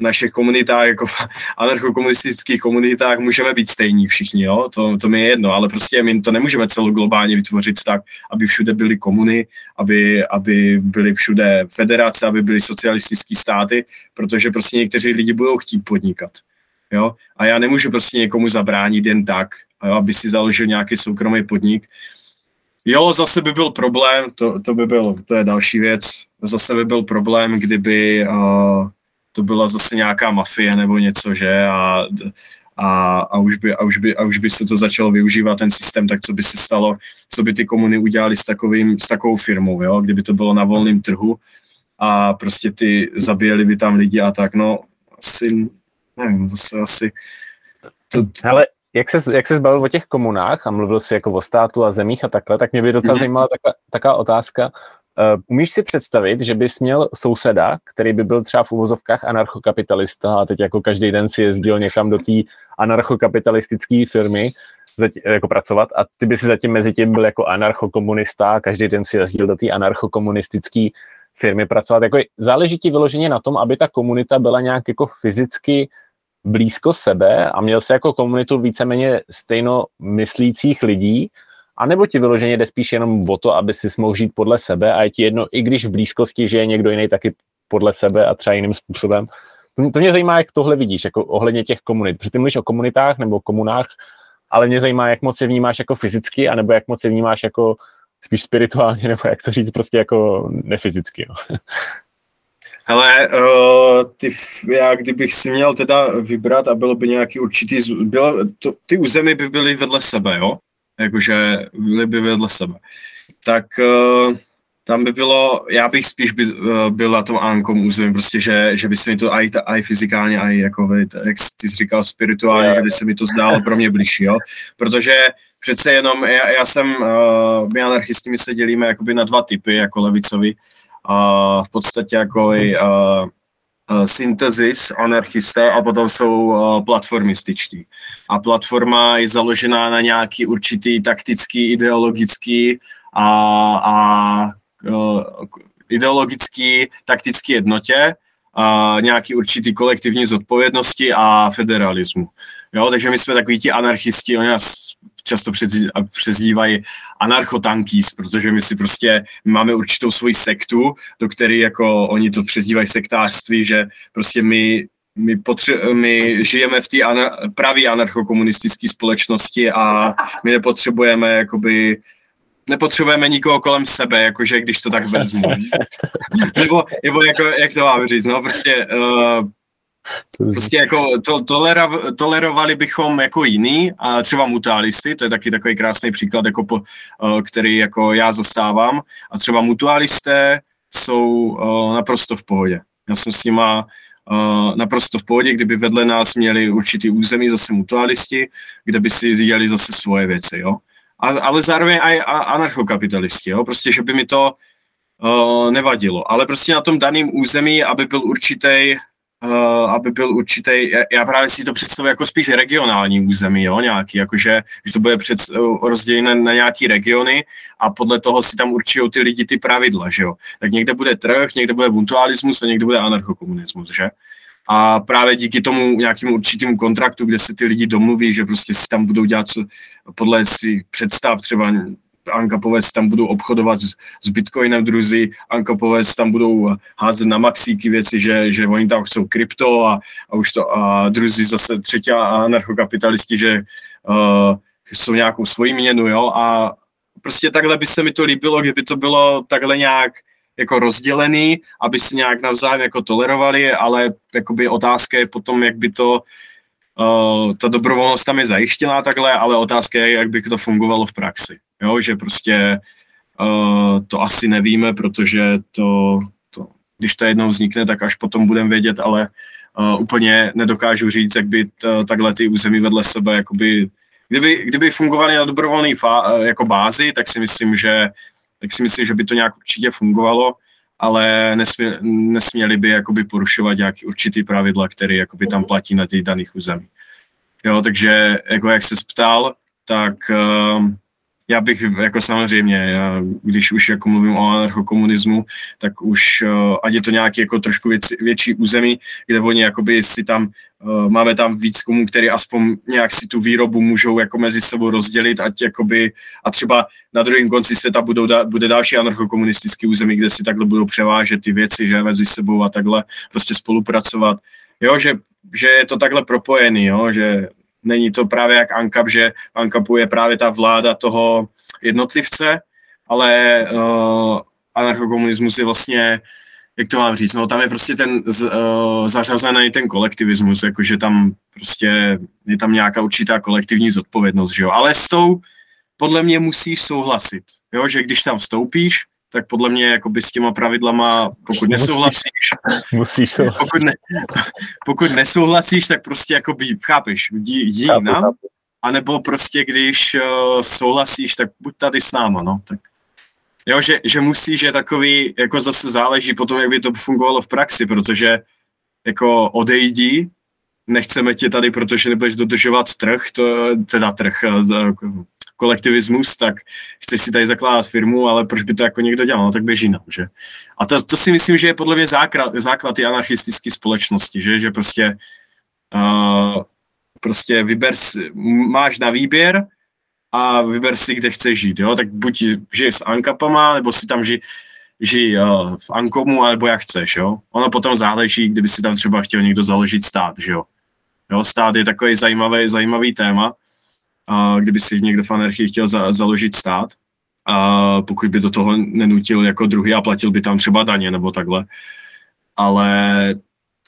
našich komunitách, jako v anarchokomunistických komunitách můžeme být stejní všichni, jo? To, to mi je jedno, ale prostě my to nemůžeme celoglobálně vytvořit tak, aby všude byly komuny, aby, aby byly všude federace, aby byly socialistické státy, protože prostě někteří lidi budou chtít podnikat. Jo? A já nemůžu prostě někomu zabránit jen tak, aby si založil nějaký soukromý podnik. Jo, zase by byl problém, to, to by byl, to je další věc, zase by byl problém, kdyby uh, to byla zase nějaká mafie nebo něco, že a, a, a, už by, a, už by, a už by se to začalo využívat ten systém, tak co by se stalo, co by ty komuny udělali s, takovým, s takovou firmou, jo? kdyby to bylo na volném trhu a prostě ty zabíjeli by tam lidi a tak, no asi, nevím, zase asi... To... Hele, jak se, jak se zbavil o těch komunách a mluvil si jako o státu a zemích a takhle, tak mě by docela mhm. zajímala taková, taková otázka. Uh, umíš si představit, že bys měl souseda, který by byl třeba v uvozovkách anarchokapitalista a teď jako každý den si jezdil někam do té anarchokapitalistické firmy jako pracovat a ty by si zatím mezi tím byl jako anarchokomunista každý den si jezdil do té anarchokomunistické firmy pracovat. Jako záleží ti vyloženě na tom, aby ta komunita byla nějak jako fyzicky blízko sebe a měl se jako komunitu víceméně stejno myslících lidí, A nebo ti vyloženě jde spíš jenom o to, aby si mohl žít podle sebe a je ti jedno, i když v blízkosti, že je někdo jiný taky podle sebe a třeba jiným způsobem. To, to mě zajímá, jak tohle vidíš, jako ohledně těch komunit. Protože ty mluvíš o komunitách nebo komunách, ale mě zajímá, jak moc je vnímáš jako fyzicky, anebo jak moc je vnímáš jako spíš spirituálně, nebo jak to říct, prostě jako nefyzicky. No. Hele, uh, ty, já kdybych si měl teda vybrat a bylo by nějaký určitý, bylo, to, ty území by byly vedle sebe, jo? Jakože by vedle sebe. Tak uh, tam by bylo, já bych spíš by, uh, byl na tom Ankom území, prostě, že, že by se mi to aj, aj fyzikálně, aj jako, jak ty jsi říkal, spirituálně, yeah. že by se mi to zdálo pro mě blížší, jo? Protože přece jenom, já, já jsem, uh, my anarchisti, my se dělíme jakoby na dva typy, jako levicovi, a v podstatě jako i uh, uh, syntezis anarchisté a potom jsou uh, platformističtí. A platforma je založená na nějaký určitý taktický, ideologický a, a uh, ideologický, taktický jednotě, a nějaký určitý kolektivní zodpovědnosti a federalismu. Jo, takže my jsme takový ti anarchisti, oni nás často přezdívají anarchotankís, protože my si prostě máme určitou svoji sektu, do které jako oni to přezdívají sektářství, že prostě my my, potře- my žijeme v té ana- pravý anarchokomunistické společnosti a my nepotřebujeme jakoby nepotřebujeme nikoho kolem sebe, jakože když to tak vezmu. nebo, nebo jako, jak to mám říct, no prostě uh, Prostě jako to, tolera, tolerovali bychom jako jiný, a třeba mutualisty, to je taky takový krásný příklad, jako po, eh, který jako já zastávám. A třeba mutualisté jsou uh, naprosto v pohodě. Já jsem s nima uh, naprosto v pohodě, kdyby vedle nás měli určitý území zase mutualisti, kde by si dělali zase svoje věci, jo. A, ale zároveň i anarchokapitalisti, jo. Prostě, že by mi to uh, nevadilo. Ale prostě na tom daném území, aby byl určitý aby byl určitý, já právě si to představuji jako spíš regionální území, jo, nějaký, jakože, že to bude před, uh, rozdělené na nějaký regiony a podle toho si tam určují ty lidi ty pravidla, že jo. Tak někde bude trh, někde bude buntualismus a někde bude anarchokomunismus, že? A právě díky tomu nějakému určitému kontraktu, kde se ty lidi domluví, že prostě si tam budou dělat co, podle svých představ, třeba Ankapovec tam budou obchodovat s, s Bitcoinem druzí, Ankapovec tam budou házet na maxíky věci, že, že oni tam chcou krypto a, a už to a druzí zase třetí anarchokapitalisti, že uh, jsou nějakou svoji měnu, jo, a prostě takhle by se mi to líbilo, kdyby to bylo takhle nějak jako rozdělený, aby si nějak navzájem jako tolerovali, ale jakoby otázka je potom, jak by to uh, ta dobrovolnost tam je zajištěná takhle, ale otázka je, jak by to fungovalo v praxi jo, že prostě uh, to asi nevíme, protože to, to, když to jednou vznikne, tak až potom budeme vědět, ale uh, úplně nedokážu říct, jak by t, takhle ty území vedle sebe, jakoby, kdyby, kdyby fungovaly na dobrovolné jako bázi, tak si myslím, že tak si myslím, že by to nějak určitě fungovalo, ale nesmě, nesměli by jakoby porušovat nějaký určitý pravidla, které jakoby tam platí na těch daných území. Jo, takže jako jak se ptal, tak uh, já bych jako samozřejmě, já, když už jako mluvím o anarchokomunismu, tak už, uh, ať je to nějaký jako trošku věc, větší území, kde oni jakoby si tam, uh, máme tam víc komu, který aspoň nějak si tu výrobu můžou jako mezi sebou rozdělit, ať jakoby, a třeba na druhém konci světa budou da, bude další anarchokomunistický území, kde si takhle budou převážet ty věci, že mezi sebou a takhle prostě spolupracovat. Jo, že, že je to takhle propojený, jo, že není to právě jak ANCAP, že ANCAPu je právě ta vláda toho jednotlivce, ale uh, anarchokomunismus je vlastně, jak to mám říct, no tam je prostě ten uh, zařazený ten kolektivismus, jakože tam prostě je tam nějaká určitá kolektivní zodpovědnost, že jo, ale s tou podle mě musíš souhlasit, jo, že když tam vstoupíš, tak podle mě jakoby s těma pravidlama, pokud nesouhlasíš, musíš pokud, ne, pokud nesouhlasíš, tak prostě jakoby, chápeš, jdi, jdi jinam, anebo prostě když uh, souhlasíš, tak buď tady s náma, no, tak Jo, že, že musíš, že takový, jako zase záleží potom, jak by to fungovalo v praxi, protože jako odejdi, nechceme tě tady, protože nebudeš dodržovat trh, to, teda trh, eh, kolektivismus, tak chceš si tady zakládat firmu, ale proč by to jako někdo dělal, no, tak běží nám, že? A to, to si myslím, že je podle mě základ, základ anarchistické společnosti, že, že prostě uh, prostě vyber, máš na výběr a vyber si, kde chceš žít, jo, tak buď žij s Ankapama, nebo si tam žij, žij uh, v Ankomu, alebo jak chceš, jo. Ono potom záleží, kdyby si tam třeba chtěl někdo založit stát, že jo. Jo, stát je takový zajímavý, zajímavý téma, uh, kdyby si někdo v anarchii chtěl za, založit stát, a pokud by do toho nenutil jako druhý a platil by tam třeba daně nebo takhle. Ale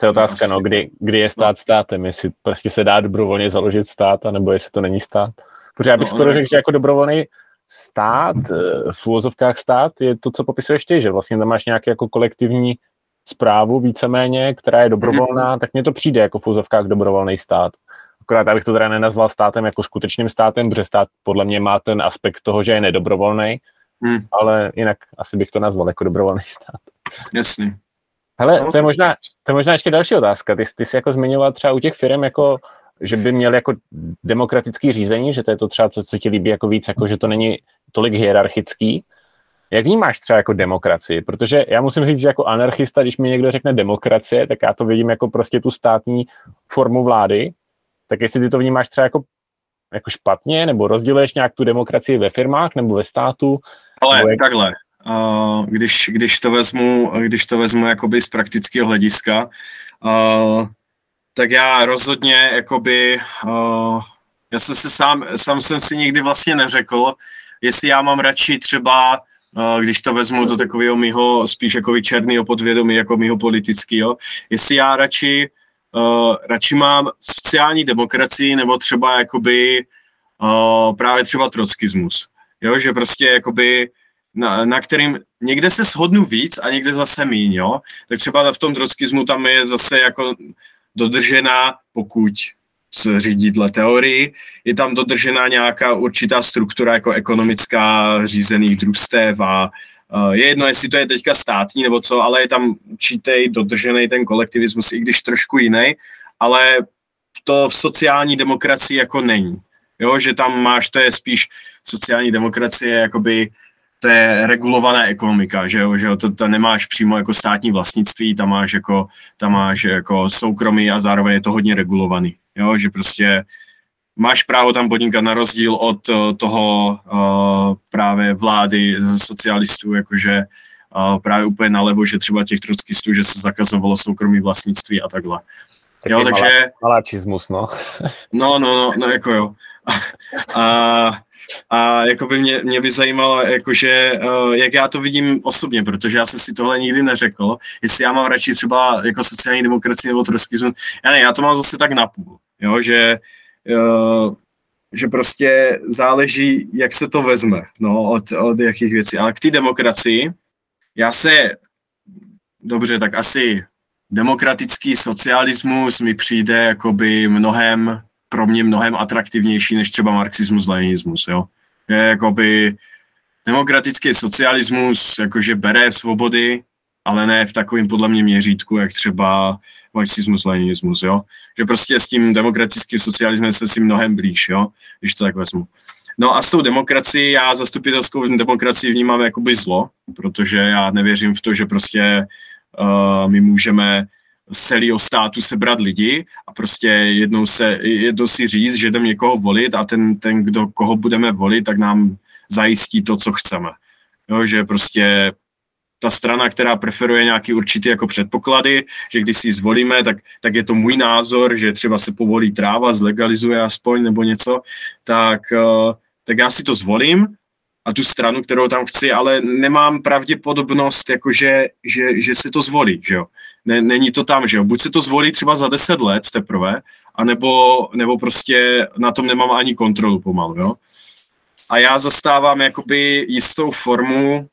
to je otázka, asi, no, kdy, kdy je stát státem, jestli prostě se dá dobrovolně založit stát, anebo jestli to není stát. Protože já bych no, skoro řekl, že jako dobrovolný stát, eh, v úvozovkách stát, je to, co popisuješ ty, že vlastně tam máš nějaký jako kolektivní zprávu víceméně, která je dobrovolná, tak mně to přijde jako v úvozovkách dobrovolný stát. Akorát abych to teda nenazval státem jako skutečným státem, protože stát podle mě má ten aspekt toho, že je nedobrovolný, hmm. ale jinak asi bych to nazval jako dobrovolný stát. Jasně. Hele, no, to, je možná, to je možná ještě další otázka. Ty, ty jsi jako zmiňoval třeba u těch firm, jako, že by měl jako demokratický řízení, že to je to třeba, co se ti líbí jako víc, jako že to není tolik hierarchický. Jak vnímáš třeba jako demokracii? Protože já musím říct, že jako anarchista, když mi někdo řekne demokracie, tak já to vidím jako prostě tu státní formu vlády. Tak jestli ty to vnímáš třeba jako, jako špatně, nebo rozděluješ nějak tu demokracii ve firmách nebo ve státu? Ale jak... takhle, uh, když, když, to vezmu, když to vezmu jakoby z praktického hlediska, uh, tak já rozhodně jakoby, uh, já jsem se sám, sám jsem si nikdy vlastně neřekl, jestli já mám radši třeba když to vezmu do takového mýho spíš jako černého podvědomí, jako mýho politického, jestli já radši, uh, radši mám sociální demokracii nebo třeba jakoby uh, právě třeba trockismus. Jo, že prostě jakoby na, na kterým někde se shodnu víc a někde zase míň, jo. Tak třeba v tom trockismu tam je zase jako dodržená, pokud se řídí dle teorii, je tam dodržená nějaká určitá struktura jako ekonomická řízených družstev a je jedno, jestli to je teďka státní nebo co, ale je tam určitý dodržený ten kolektivismus, i když trošku jiný, ale to v sociální demokracii jako není. Jo, že tam máš, to je spíš sociální demokracie, jakoby to je regulovaná ekonomika, že jo, že jo, to, to nemáš přímo jako státní vlastnictví, tam máš jako, tam máš jako soukromí a zároveň je to hodně regulovaný, jo, že prostě máš právo tam podnikat na rozdíl od uh, toho uh, právě vlády socialistů, jakože uh, právě úplně nalevo, že třeba těch trockistů, že se zakazovalo soukromí vlastnictví a takhle. Taky jo, takže... Maláčismus, no. no, no, no, no, jako jo. a, a jako by mě, mě by zajímalo, jakože, uh, jak já to vidím osobně, protože já jsem si tohle nikdy neřekl, jestli já mám radši třeba jako sociální demokracii nebo troskismus. Já ne, já to mám zase tak napůl, jo, že, uh, že prostě záleží, jak se to vezme, no, od, od jakých věcí. Ale k té demokracii, já se, dobře, tak asi demokratický socialismus mi přijde jakoby mnohem pro mě mnohem atraktivnější než třeba marxismus, leninismus, jo. Je jakoby demokratický socialismus, jakože bere svobody, ale ne v takovém podle mě měřítku, jak třeba marxismus, leninismus, jo. Že prostě s tím demokratickým socialismem se si mnohem blíž, jo, když to tak vezmu. No a s tou demokracií, já zastupitelskou demokracii vnímám jakoby zlo, protože já nevěřím v to, že prostě uh, my můžeme z celého státu sebrat lidi a prostě jednou, se, jednou si říct, že jdeme někoho volit a ten, ten, kdo koho budeme volit, tak nám zajistí to, co chceme. Jo, že prostě ta strana, která preferuje nějaký určitý jako předpoklady, že když si ji zvolíme, tak, tak je to můj názor, že třeba se povolí tráva, zlegalizuje aspoň nebo něco, tak, eh, tak já si to zvolím a tu stranu, kterou tam chci, ale nemám pravděpodobnost, jakože, že, že se to zvolí, že jo ne, není to tam, že jo. Buď se to zvolí třeba za deset let teprve, anebo, nebo prostě na tom nemám ani kontrolu pomalu, jo. A já zastávám jakoby jistou formu,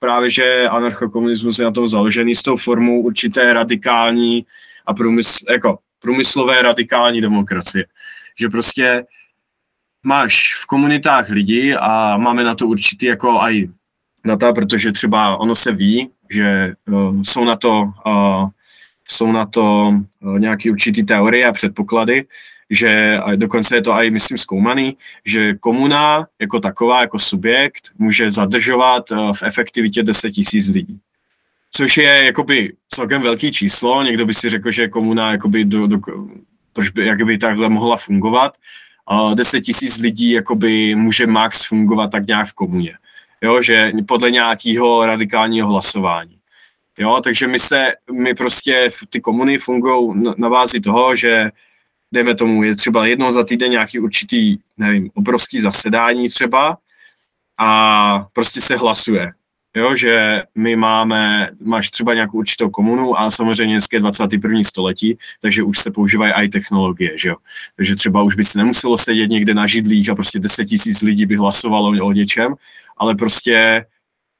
právě že anarchokomunismus je na tom založený, jistou formu určité radikální a průmysl, jako průmyslové radikální demokracie. Že prostě máš v komunitách lidi a máme na to určitý jako aj data, protože třeba ono se ví, že uh, jsou na to, uh, jsou na to uh, nějaké určité teorie a předpoklady, že a dokonce je to i, myslím, zkoumaný, že komuna jako taková, jako subjekt, může zadržovat uh, v efektivitě 10 tisíc lidí. Což je jakoby celkem velký číslo, někdo by si řekl, že komuna jakoby do, do, proč by, jak by takhle mohla fungovat, uh, 10 tisíc lidí jakoby může max fungovat tak nějak v komuně. Jo, že podle nějakého radikálního hlasování. Jo, takže my se, my prostě ty komuny fungují na, na bázi toho, že dejme tomu, je třeba jednou za týden nějaký určitý, nevím, obrovský zasedání třeba a prostě se hlasuje. Jo, že my máme, máš třeba nějakou určitou komunu a samozřejmě dneska je 21. století, takže už se používají i technologie, že jo. Takže třeba už by se nemuselo sedět někde na židlích a prostě 10 tisíc lidí by hlasovalo o něčem, ale prostě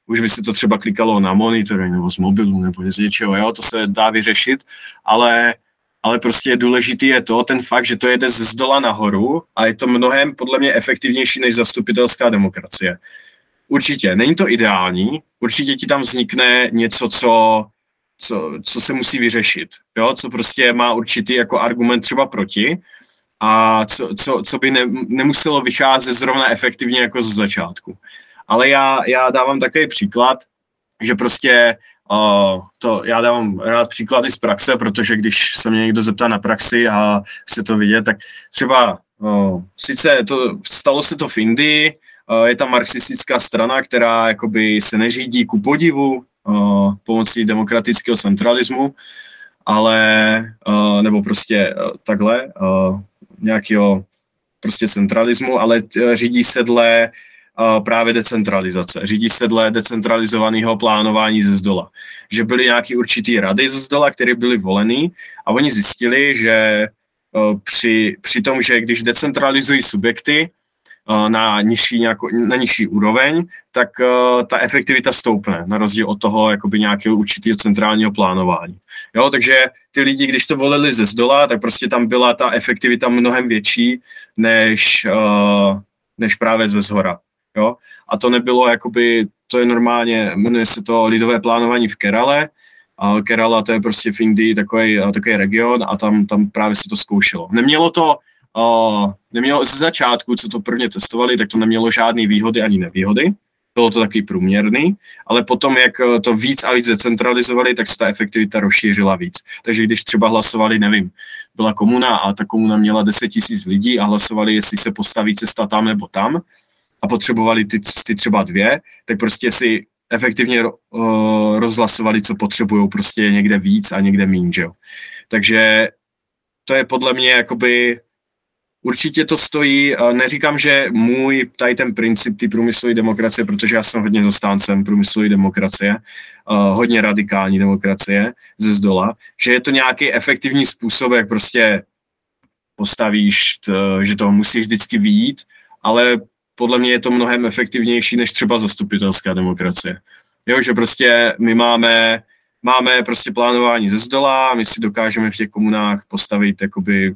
už by se to třeba klikalo na monitory nebo z mobilu nebo z něčeho, jo, to se dá vyřešit, ale, ale prostě důležitý je to, ten fakt, že to jede z dola nahoru a je to mnohem podle mě efektivnější než zastupitelská demokracie. Určitě, není to ideální, určitě ti tam vznikne něco, co, co, co se musí vyřešit, jo, co prostě má určitý jako argument třeba proti a co, co, co by ne, nemuselo vycházet zrovna efektivně jako z začátku. Ale já, já dávám takový příklad, že prostě uh, to, já dávám rád příklady z praxe, protože když se mě někdo zeptá na praxi a chce to vidět, tak třeba uh, sice to, stalo se to v Indii, uh, je tam marxistická strana, která jakoby se neřídí ku podivu uh, pomocí demokratického centralismu, ale, uh, nebo prostě uh, takhle, uh, nějakého prostě centralismu, ale t, řídí se dle právě decentralizace. Řídí se dle decentralizovaného plánování ze zdola. Že byly nějaký určitý rady ze zdola, které byly voleny a oni zjistili, že při, při tom, že když decentralizují subjekty na nižší, nějako, na nižší úroveň, tak ta efektivita stoupne, na rozdíl od toho jakoby nějakého určitého centrálního plánování. Jo, takže ty lidi, když to volili ze zdola, tak prostě tam byla ta efektivita mnohem větší, než, než právě ze zhora. Jo? A to nebylo jakoby, to je normálně, jmenuje se to lidové plánování v Kerale, a Kerala to je prostě v Indii takový, takový region a tam, tam právě se to zkoušelo. Nemělo to, uh, nemělo ze začátku, co to prvně testovali, tak to nemělo žádné výhody ani nevýhody. Bylo to taky průměrný, ale potom, jak to víc a víc decentralizovali, tak se ta efektivita rozšířila víc. Takže když třeba hlasovali, nevím, byla komuna a ta komuna měla 10 tisíc lidí a hlasovali, jestli se postaví cesta tam nebo tam, a potřebovali ty, ty třeba dvě, tak prostě si efektivně uh, rozhlasovali, co potřebují prostě někde víc a někde míň, že jo. Takže to je podle mě jakoby Určitě to stojí, neříkám, že můj tady ten princip ty průmyslové demokracie, protože já jsem hodně zastáncem průmyslové demokracie, hodně radikální demokracie ze zdola, že je to nějaký efektivní způsob, jak prostě postavíš, to, že to musíš vždycky výjít, ale podle mě je to mnohem efektivnější než třeba zastupitelská demokracie. Jo, že prostě my máme, máme prostě plánování ze zdola, my si dokážeme v těch komunách postavit jakoby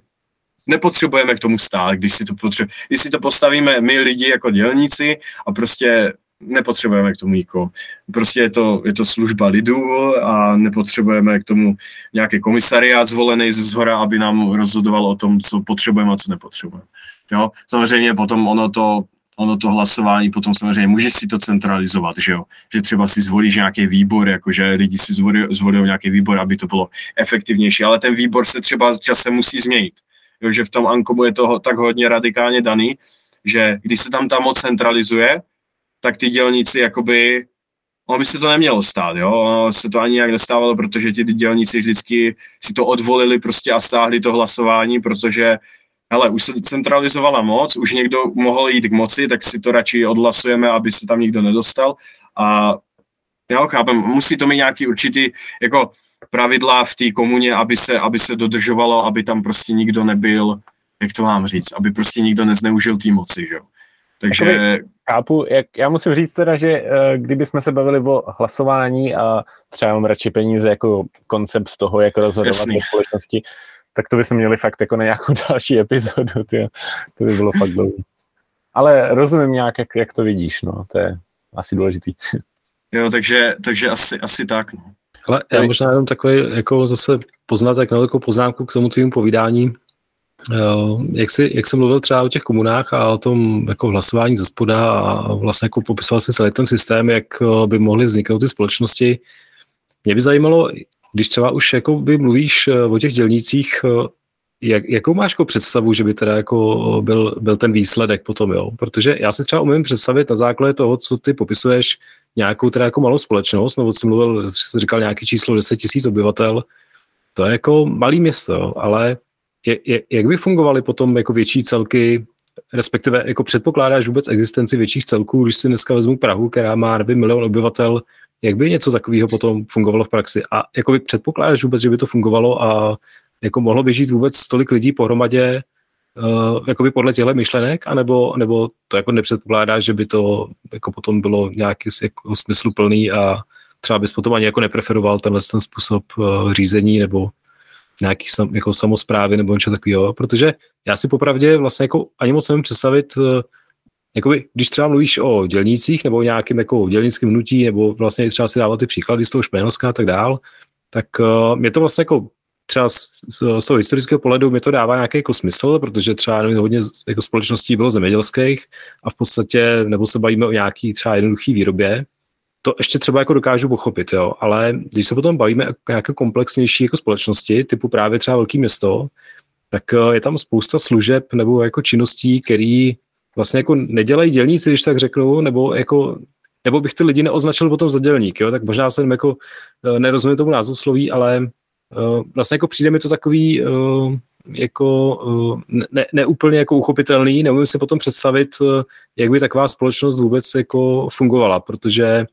nepotřebujeme k tomu stát, když si to, potře- když si to postavíme my lidi jako dělníci a prostě nepotřebujeme k tomu nikoho. Prostě je to, je to služba lidu a nepotřebujeme k tomu nějaký komisariát zvolený ze zhora, aby nám rozhodoval o tom, co potřebujeme a co nepotřebujeme. Jo? Samozřejmě potom ono to ono to hlasování potom samozřejmě může si to centralizovat, že jo, že třeba si zvolíš nějaký výbor, jakože lidi si zvolí, zvolí nějaký výbor, aby to bylo efektivnější, ale ten výbor se třeba časem musí změnit, jo, že v tom Ankomu je to tak hodně radikálně daný, že když se tam ta moc centralizuje, tak ty dělníci jakoby ono by se to nemělo stát, jo, ono se to ani nějak nestávalo, protože ti dělníci vždycky si to odvolili prostě a stáhli to hlasování, protože hele, už se centralizovala moc, už někdo mohl jít k moci, tak si to radši odhlasujeme, aby se tam nikdo nedostal a já chápem, musí to mít nějaký určitý jako pravidla v té komuně, aby se, aby se dodržovalo, aby tam prostě nikdo nebyl, jak to mám říct, aby prostě nikdo nezneužil té moci, že jo. Takže... Jakoby, chápu, jak, já musím říct teda, že uh, kdyby jsme se bavili o hlasování a třeba mám radši peníze jako koncept toho, jak rozhodovat v společnosti, tak to bychom měli fakt jako na nějakou další epizodu, tyjo. to by bylo fakt dlouhé. Ale rozumím nějak, jak, jak to vidíš, no, to je asi důležitý. Jo, takže, takže asi, asi tak, no. Ale já možná jenom takový, jako zase poznatek, no, jako poznámku k tomu tvým povídání, jak, jsi, jak jsem mluvil třeba o těch komunách a o tom jako hlasování ze spoda a vlastně jako popisoval si celý ten systém, jak by mohly vzniknout ty společnosti, mě by zajímalo, když třeba už jako by mluvíš eh, o těch dělnících, eh, jak, jakou máš jako představu, že by teda jako byl, byl ten výsledek potom, jo? Protože já si třeba umím představit na základě toho, co ty popisuješ, nějakou teda jako malou společnost, nebo co mluvil, jsi říkal nějaký číslo 10 tisíc obyvatel, to je jako malý město, ale je, je, jak by fungovaly potom jako větší celky, respektive jako předpokládáš vůbec existenci větších celků, když si dneska vezmu Prahu, která má nevím, milion obyvatel, jak by něco takového potom fungovalo v praxi? A jako by předpokládáš vůbec, že by to fungovalo a jako mohlo by žít vůbec tolik lidí pohromadě uh, jakoby podle těchto myšlenek, anebo, nebo to jako nepředpokládá, že by to jako potom bylo nějaký jako smysluplný a třeba bys potom ani jako nepreferoval tenhle ten způsob uh, řízení nebo nějaký sam, jako samozprávy nebo něco takového, protože já si popravdě vlastně jako ani moc nevím představit, uh, jakoby, když třeba mluvíš o dělnících nebo o nějakým jako dělnickém hnutí, nebo vlastně třeba si dávat ty příklady z toho Španělska a tak dál, tak uh, mě to vlastně jako třeba z, z, z toho historického pohledu mi to dává nějaký jako smysl, protože třeba nevím, hodně jako společností bylo zemědělských a v podstatě, nebo se bavíme o nějaký třeba jednoduchý výrobě, to ještě třeba jako dokážu pochopit, jo, ale když se potom bavíme o nějaké komplexnější jako společnosti, typu právě třeba velké město, tak eh, je tam spousta služeb nebo jako činností, které vlastně jako nedělají dělníci, když tak řeknu, nebo jako nebo bych ty lidi neoznačil potom za dělník, jo, tak možná jsem jako eh, nerozumím tomu sloví, ale uh, vlastně jako přijde mi to takový uh, jako uh, ne, neúplně jako uchopitelný, nemůžu si potom představit, jak by taková společnost vůbec jako fungovala, protože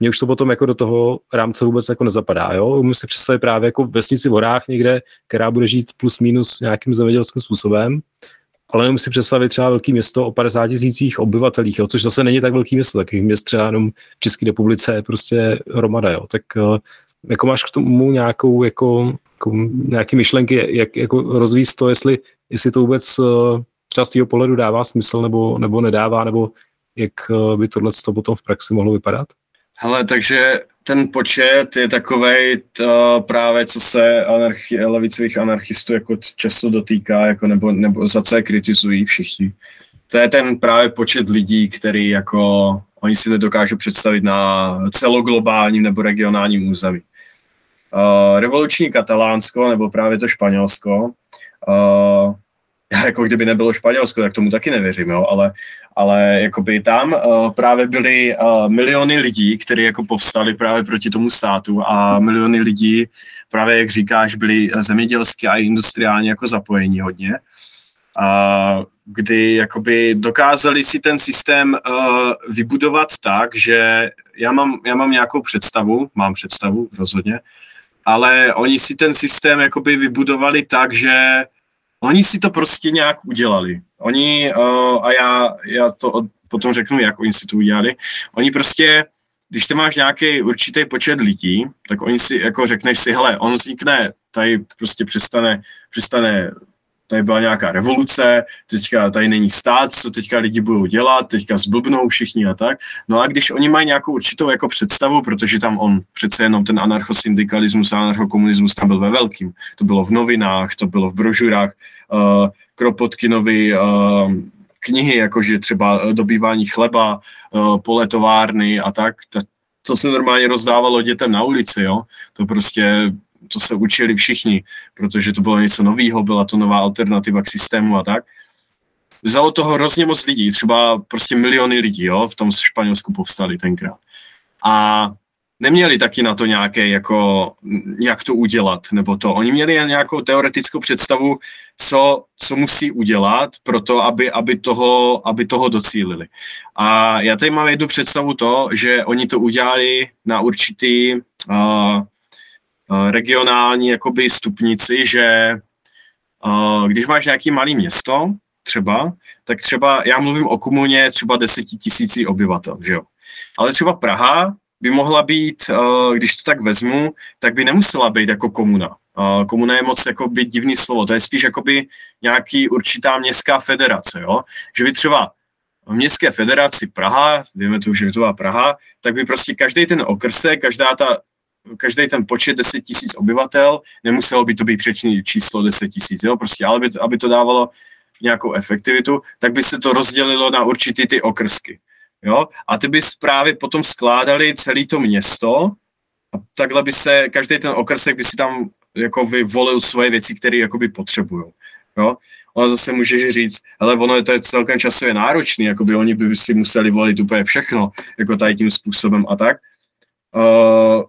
mě už to potom jako do toho rámce vůbec jako nezapadá. Jo? Umím si představit právě jako vesnici v horách někde, která bude žít plus minus nějakým zemědělským způsobem, ale nemůžu si představit třeba velké město o 50 tisících obyvatelích, jo? což zase není tak velké město, takových měst třeba jenom v České republice je prostě hromada. Jo? Tak uh, jako máš k tomu nějakou jako, jako nějaké myšlenky, jak jako rozvíjet to, jestli, jestli to vůbec uh, třeba z tvého pohledu dává smysl nebo, nebo nedává, nebo jak uh, by tohle potom v praxi mohlo vypadat? Hele, takže ten počet je takový právě, co se anarchi, levicových anarchistů jako často dotýká, jako nebo, nebo za co je kritizují všichni. To je ten právě počet lidí, který jako oni si nedokážou představit na celoglobálním nebo regionálním území. Uh, revoluční katalánsko nebo právě to Španělsko uh, jako kdyby nebylo Španělsko, tak tomu taky nevěřím, jo, ale, ale jakoby tam uh, právě byly uh, miliony lidí, kteří jako povstali právě proti tomu státu a miliony lidí právě, jak říkáš, byli zemědělsky a industriálně jako zapojení hodně. A kdy jakoby dokázali si ten systém uh, vybudovat tak, že já mám, já mám nějakou představu, mám představu rozhodně, ale oni si ten systém jakoby vybudovali tak, že Oni si to prostě nějak udělali. Oni, uh, a já, já to potom řeknu, jak oni si to udělali, oni prostě, když ty máš nějaký určitý počet lidí, tak oni si, jako řekneš si, hele, on vznikne, tady prostě přestane, přestane tady byla nějaká revoluce, teďka tady není stát, co teďka lidi budou dělat, teďka zblbnou všichni a tak. No a když oni mají nějakou určitou jako představu, protože tam on přece jenom ten anarchosyndikalismus a anarchokomunismus tam byl ve velkým. To bylo v novinách, to bylo v brožurách, uh, Kropotkinovi uh, knihy, jakože třeba dobývání chleba, uh, poletovárny a tak, to se normálně rozdávalo dětem na ulici, jo. To prostě to se učili všichni, protože to bylo něco nového, byla to nová alternativa k systému a tak. Vzalo toho hrozně moc lidí, třeba prostě miliony lidí, jo, v tom Španělsku povstali tenkrát. A neměli taky na to nějaké, jako, jak to udělat, nebo to. Oni měli nějakou teoretickou představu, co, co musí udělat pro to, aby, aby, toho, aby toho docílili. A já tady mám jednu představu to, že oni to udělali na určitý uh, regionální jakoby stupnici, že uh, když máš nějaký malý město, třeba, tak třeba, já mluvím o komuně třeba desetitisící obyvatel, že jo. Ale třeba Praha by mohla být, uh, když to tak vezmu, tak by nemusela být jako komuna. Komuna je moc jako by divný slovo, to je spíš jakoby nějaký určitá městská federace, jo. Že by třeba v městské federaci Praha, víme to, že to Praha, tak by prostě každý ten okrsek, každá ta každý ten počet 10 tisíc obyvatel, nemuselo by to být přečný číslo 10 tisíc, jo, prostě, ale by to, aby to dávalo nějakou efektivitu, tak by se to rozdělilo na určitý ty okrsky. Jo? A ty by právě potom skládali celé to město a takhle by se, každý ten okrsek by si tam jako vyvolil svoje věci, které jakoby potřebují. Jo? Ono zase můžeš říct, ale ono je to celkem časově náročný, jako by oni by si museli volit úplně všechno, jako tady tím způsobem a tak. Uh,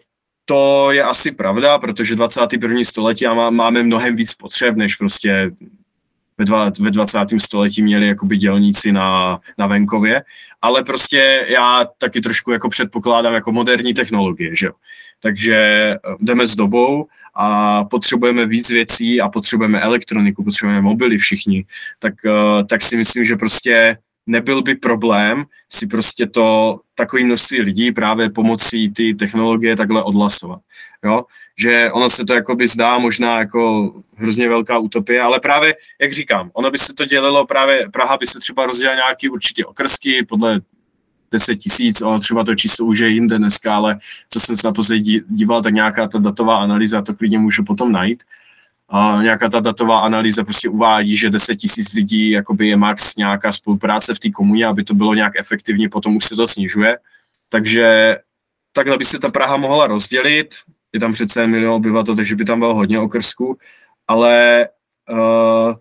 to je asi pravda, protože 21. století máme mnohem víc potřeb, než prostě ve, dva, ve 20. století měli jakoby dělníci na, na venkově, ale prostě já taky trošku jako předpokládám jako moderní technologie, že jo. Takže eh, jdeme s dobou a potřebujeme víc věcí a potřebujeme elektroniku, potřebujeme mobily všichni, tak, eh, tak si myslím, že prostě nebyl by problém si prostě to takové množství lidí právě pomocí ty technologie takhle odhlasovat. Jo? Že ono se to jakoby zdá možná jako hrozně velká utopie, ale právě, jak říkám, ono by se to dělilo právě, Praha by se třeba rozdělila nějaký určitě okrsky podle 10 tisíc, ono třeba to číslo už je jinde dneska, ale co jsem se naposledy díval, tak nějaká ta datová analýza, to klidně můžu potom najít, a nějaká ta datová analýza prostě uvádí, že 10 tisíc lidí jakoby je max nějaká spolupráce v té komuně, aby to bylo nějak efektivně, potom už se to snižuje. Takže takhle by se ta Praha mohla rozdělit, je tam přece milion obyvatel, takže by tam bylo hodně okrsků, ale uh,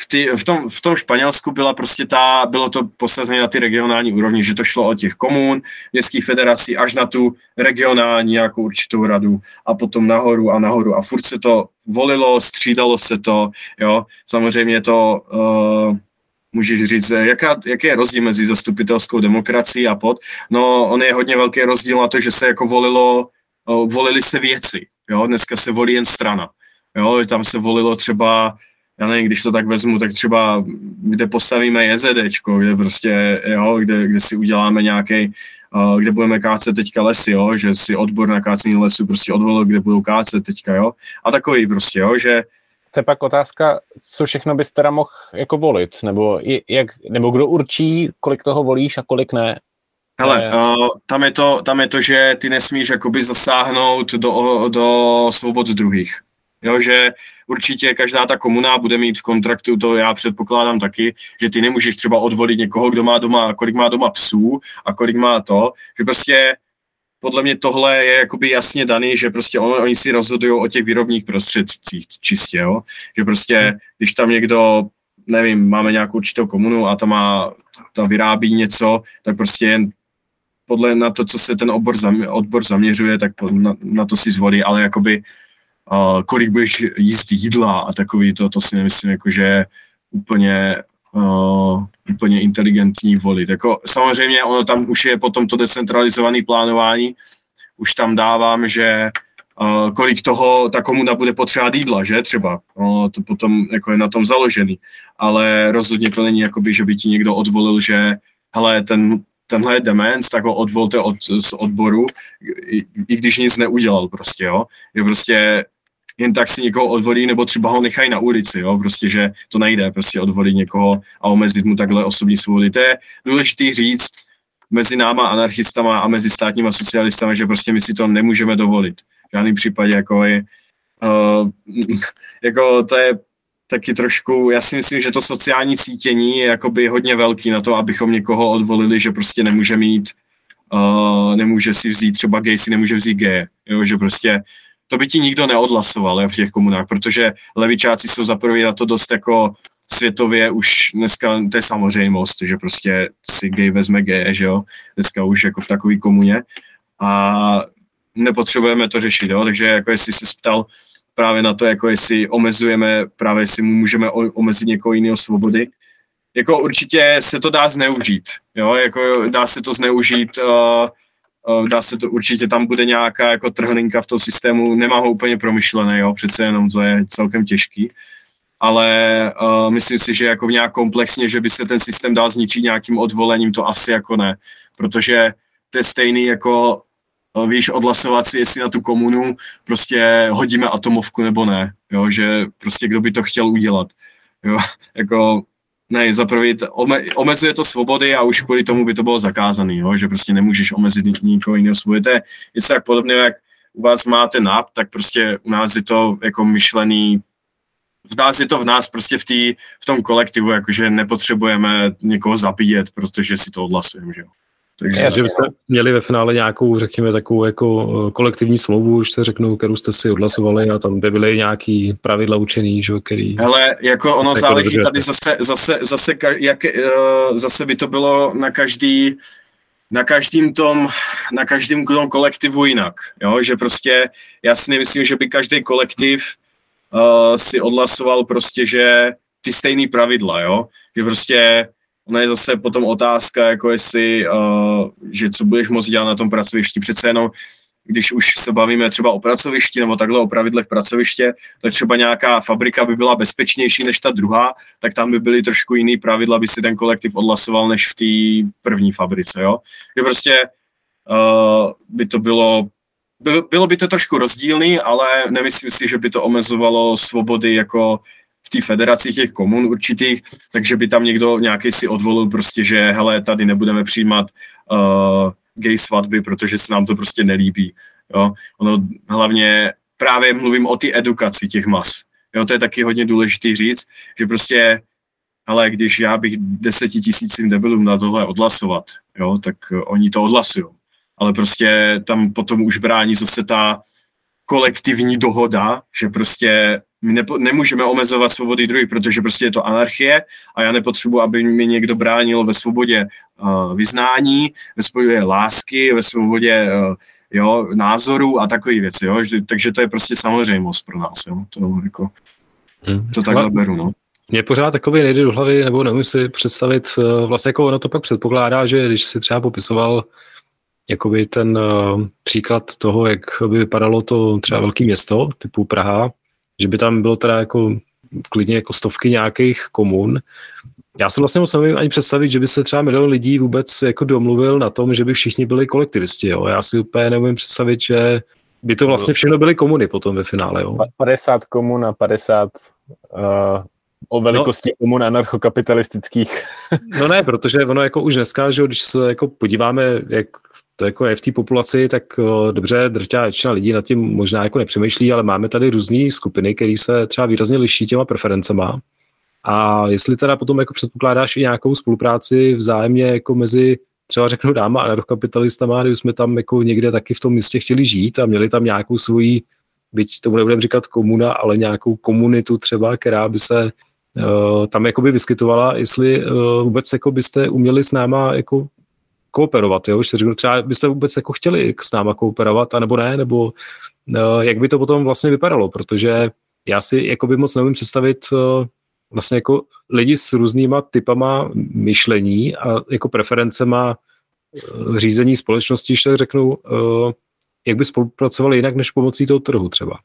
v, ty, v, tom, v tom Španělsku byla prostě ta, bylo to posazené na ty regionální úrovni, že to šlo od těch komun, městských federací až na tu regionální nějakou určitou radu a potom nahoru a nahoru. A furt se to volilo, střídalo se to, jo, samozřejmě to uh, můžeš říct, jaká, jaký je rozdíl mezi zastupitelskou demokracií a pod, no on je hodně velký rozdíl na to, že se jako volilo, uh, volili se věci, jo, dneska se volí jen strana, jo, tam se volilo třeba já nevím, když to tak vezmu, tak třeba kde postavíme JZDčko, kde prostě, jo, kde, kde si uděláme nějaký, uh, kde budeme kácet teďka lesy, jo, že si odbor na kácení lesu prostě odvolil, kde budou kácet teďka, jo, a takový prostě, jo, že to je pak otázka, co všechno bys teda mohl jako volit, nebo, jak, nebo kdo určí, kolik toho volíš a kolik ne. Hele, uh, tam, je to, tam je to, že ty nesmíš jakoby zasáhnout do, do svobod druhých. Jo, že určitě každá ta komuna bude mít v kontraktu, to já předpokládám taky, že ty nemůžeš třeba odvolit někoho, kdo má doma, kolik má doma psů a kolik má to, že prostě podle mě tohle je jakoby jasně daný, že prostě on, oni si rozhodují o těch výrobních prostředcích čistě, jo? že prostě hmm. když tam někdo nevím, máme nějakou určitou komunu a ta má, ta vyrábí něco, tak prostě jen podle na to, co se ten obor, zamě, odbor zaměřuje, tak na, na to si zvolí, ale jakoby uh, kolik budeš jíst jídla a takový to, to si nemyslím, jako, že úplně, uh, úplně inteligentní volit. Jako, samozřejmě ono tam už je potom to decentralizované plánování, už tam dávám, že uh, kolik toho ta komuna bude potřebovat jídla, že třeba. Uh, to potom jako je na tom založený. Ale rozhodně to není, jakoby, že by ti někdo odvolil, že hele, ten, tenhle je dement, tak ho odvolte od, z odboru, i, i když nic neudělal prostě, jo. Je prostě jen tak si někoho odvolí, nebo třeba ho nechají na ulici, jo, prostě, že to nejde, prostě odvolit někoho a omezit mu takhle osobní svobody. To je důležité říct mezi náma anarchistama a mezi státníma socialistami, že prostě my si to nemůžeme dovolit. V žádném případě, jako je, uh, jako to je taky trošku, já si myslím, že to sociální cítění je jakoby hodně velký na to, abychom někoho odvolili, že prostě nemůže mít, uh, nemůže si vzít, třeba gay si nemůže vzít gay, jo, že prostě to by ti nikdo neodhlasoval v těch komunách, protože levičáci jsou za prvé na to dost jako světově už dneska, to je samozřejmost, že prostě si gay vezme gay, že jo, dneska už jako v takové komuně. A nepotřebujeme to řešit, jo, takže jako jestli se ptal právě na to, jako jestli omezujeme, právě jestli mu můžeme omezit někoho jiného svobody, jako určitě se to dá zneužít, jo, jako dá se to zneužít uh, dá se to určitě, tam bude nějaká jako trhlinka v tom systému, nemám ho úplně promyšlený, jo, přece jenom to je celkem těžký, ale uh, myslím si, že jako nějak komplexně, že by se ten systém dal zničit nějakým odvolením, to asi jako ne, protože to je stejný jako uh, víš, odhlasovat si, jestli na tu komunu prostě hodíme atomovku nebo ne, jo, že prostě kdo by to chtěl udělat, jo, jako ne, za prvý, ome, omezuje to svobody a už kvůli tomu by to bylo zakázané, že prostě nemůžeš omezit nikoho jiného svobody. To je něco tak podobně, jak u vás máte nap, tak prostě u nás je to jako myšlený, v nás je to v nás prostě v, tý, v tom kolektivu, jakože nepotřebujeme někoho zabíjet, protože si to odhlasujeme, že jo. Takže Já, že byste měli ve finále nějakou, řekněme, takovou jako eh, kolektivní smlouvu, už se řeknu, kterou jste si odhlasovali a tam by byly nějaký pravidla učený, že, který... Hele, jako ono záleží tady zase, zase, zase, jak, uh, zase by to bylo na každý, na každým tom, na každém tom kolektivu jinak, jo? že prostě já si nemyslím, že by každý kolektiv uh, si odhlasoval prostě, že ty stejný pravidla, jo, že prostě Ono je zase potom otázka, jako jestli, uh, že co budeš moct dělat na tom pracovišti. Přece jenom, když už se bavíme třeba o pracovišti nebo takhle o pravidlech pracoviště, tak třeba nějaká fabrika by byla bezpečnější než ta druhá, tak tam by byly trošku jiný pravidla, by si ten kolektiv odhlasoval než v té první fabrice, jo. Že prostě uh, by to bylo bylo by to trošku rozdílný, ale nemyslím si, že by to omezovalo svobody jako v té federaci těch komun určitých, takže by tam někdo nějaký si odvolil prostě, že hele, tady nebudeme přijímat uh, gay svatby, protože se nám to prostě nelíbí. Jo? Ono hlavně právě mluvím o ty edukaci těch mas. Jo, to je taky hodně důležitý říct, že prostě, ale když já bych deseti tisícím debilům na tohle odhlasovat, jo, tak oni to odhlasují. Ale prostě tam potom už brání zase ta kolektivní dohoda, že prostě my nepo, nemůžeme omezovat svobody druhých, protože prostě je to anarchie a já nepotřebuji, aby mi někdo bránil ve svobodě uh, vyznání, ve svobodě lásky, ve svobodě uh, jo, názoru a takové věci. Jo? Takže to je prostě samozřejmost pro nás. Jo? To, jako, hmm. to takhle beru. No. Mně pořád takový nejde do hlavy, nebo nemůžu si představit, uh, vlastně jako ono to pak předpokládá, že když si třeba popisoval jakoby ten uh, příklad toho, jak by vypadalo to třeba velké město, typu Praha, že by tam bylo teda jako klidně jako stovky nějakých komun. Já jsem vlastně moc nevím ani představit, že by se třeba milion lidí vůbec jako domluvil na tom, že by všichni byli kolektivisti. Jo. Já si úplně nevím představit, že by to vlastně všechno byly komuny potom ve finále. Jo. 50 komun a 50 uh, o velikosti no, komun anarchokapitalistických. no ne, protože ono jako už dneska, že když se jako podíváme, jak to jako je v té populaci, tak dobře, drtá většina lidí nad tím možná jako nepřemýšlí, ale máme tady různé skupiny, které se třeba výrazně liší těma preferencema. A jestli teda potom jako předpokládáš i nějakou spolupráci vzájemně jako mezi třeba řeknu dáma a anarchokapitalistama, kdyby jsme tam jako někde taky v tom městě chtěli žít a měli tam nějakou svoji, byť tomu nebudeme říkat komuna, ale nějakou komunitu třeba, která by se uh, tam jakoby vyskytovala, jestli uh, vůbec jako byste uměli s náma jako kooperovat, jo? Že řeknu, třeba byste vůbec jako chtěli s náma kooperovat, anebo ne, nebo uh, jak by to potom vlastně vypadalo, protože já si jako by moc nevím představit uh, vlastně jako lidi s různýma typama myšlení a jako preferencema uh, řízení společnosti, když tak řeknu, jak by spolupracovali jinak než pomocí toho trhu třeba.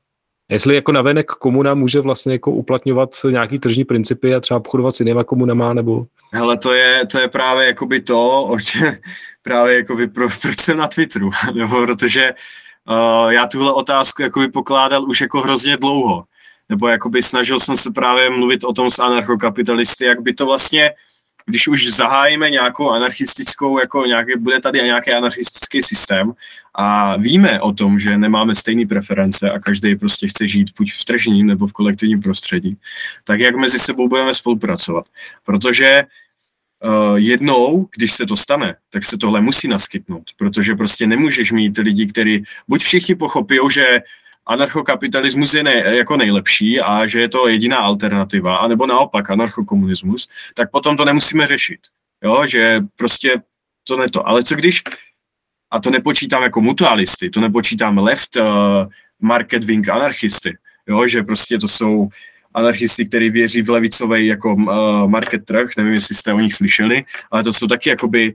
Jestli jako navenek komuna může vlastně jako uplatňovat nějaký tržní principy a třeba obchodovat s jinýma komunama, nebo... Hele, to je, to je právě jakoby to, o právě jakoby pro, proč jsem na Twitteru, nebo protože uh, já tuhle otázku jakoby pokládal už jako hrozně dlouho, nebo jakoby snažil jsem se právě mluvit o tom s anarchokapitalisty, jak by to vlastně když už zahájíme nějakou anarchistickou, jako nějaký, bude tady nějaký anarchistický systém a víme o tom, že nemáme stejné preference a každý prostě chce žít buď v tržním nebo v kolektivním prostředí, tak jak mezi sebou budeme spolupracovat. Protože uh, jednou, když se to stane, tak se tohle musí naskytnout, protože prostě nemůžeš mít lidi, kteří buď všichni pochopí, že anarchokapitalismus je ne, jako nejlepší a že je to jediná alternativa, anebo naopak anarchokomunismus, tak potom to nemusíme řešit. Jo, že prostě to ne to. Ale co když, a to nepočítám jako mutualisty, to nepočítám left uh, market wing anarchisty, jo, že prostě to jsou anarchisty, kteří věří v levicový jako uh, market trh, nevím, jestli jste o nich slyšeli, ale to jsou taky jakoby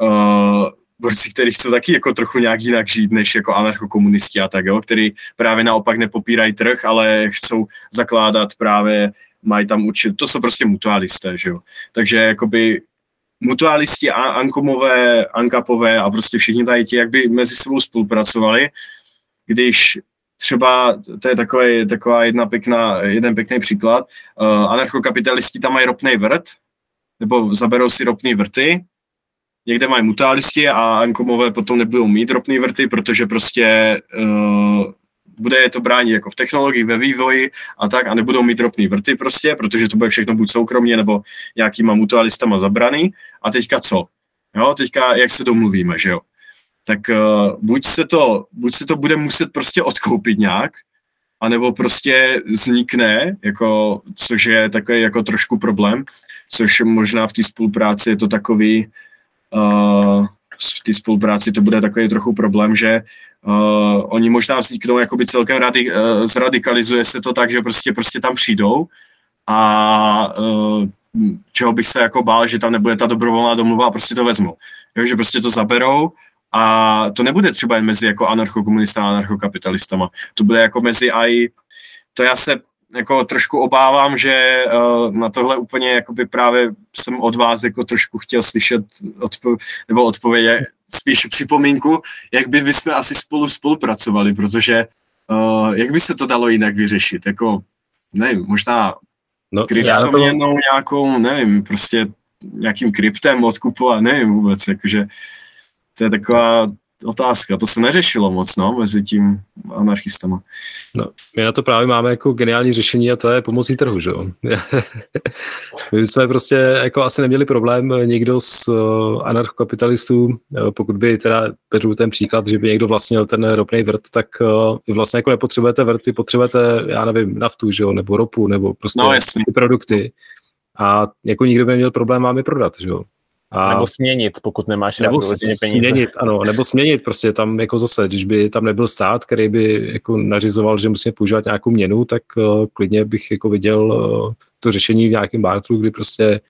uh, borci, kteří chcou taky jako trochu nějak jinak žít, než jako anarchokomunisti a tak, jo, který právě naopak nepopírají trh, ale chcou zakládat právě, mají tam určitě, to jsou prostě mutualisté, že jo. Takže jakoby mutualisti, ankomové, ankapové a prostě všichni tady ti, jak by mezi sebou spolupracovali, když třeba, to je takový, taková jedna pěkná, jeden pěkný příklad, uh, anarchokapitalisti tam mají ropný vrt, nebo zaberou si ropný vrty někde mají mutálisti a ankomové potom nebudou mít ropný vrty, protože prostě uh, bude je to bránit jako v technologii, ve vývoji a tak a nebudou mít ropný vrty prostě, protože to bude všechno buď soukromně nebo nějakýma mutualistama zabraný. A teďka co? Jo, teďka jak se domluvíme, že jo. Tak uh, buď, se to, buď se to bude muset prostě odkoupit nějak, anebo prostě vznikne, jako, což je takový jako trošku problém, což možná v té spolupráci je to takový, uh, v té spolupráci to bude takový trochu problém, že uh, oni možná vzniknou jakoby celkem radi, uh, zradikalizuje se to tak, že prostě, prostě tam přijdou a uh, čeho bych se jako bál, že tam nebude ta dobrovolná domluva a prostě to vezmu. Jo, že prostě to zaberou a to nebude třeba jen mezi jako anarchokomunistama a anarchokapitalistama. To bude jako mezi aj, to já se jako trošku obávám, že uh, na tohle úplně jakoby právě jsem od vás jako trošku chtěl slyšet odpo- nebo odpověď, spíš připomínku, jak by bychom asi spolu spolupracovali, protože uh, jak by se to dalo jinak vyřešit, jako nevím, možná no, kryptoměnou to... nějakou, nevím, prostě nějakým kryptem odkupovat, nevím vůbec, jakože to je taková otázka. To se neřešilo moc, no, mezi tím anarchistama. No, my na to právě máme jako geniální řešení a to je pomocí trhu, že jo. my jsme prostě jako asi neměli problém někdo z uh, anarchokapitalistů, uh, pokud by teda beru ten příklad, že by někdo vlastnil ten ropný vrt, tak uh, vy vlastně jako nepotřebujete vrt, vy potřebujete, já nevím, naftu, že jo, nebo ropu, nebo prostě no, ty produkty. A jako nikdo by neměl problém vám je prodat, že jo. A nebo směnit, pokud nemáš nebo peníze. směnit, ano, nebo směnit, prostě tam jako zase, když by tam nebyl stát, který by jako nařizoval, že musíme používat nějakou měnu, tak uh, klidně bych jako viděl uh, to řešení v nějakém bartru, kdy prostě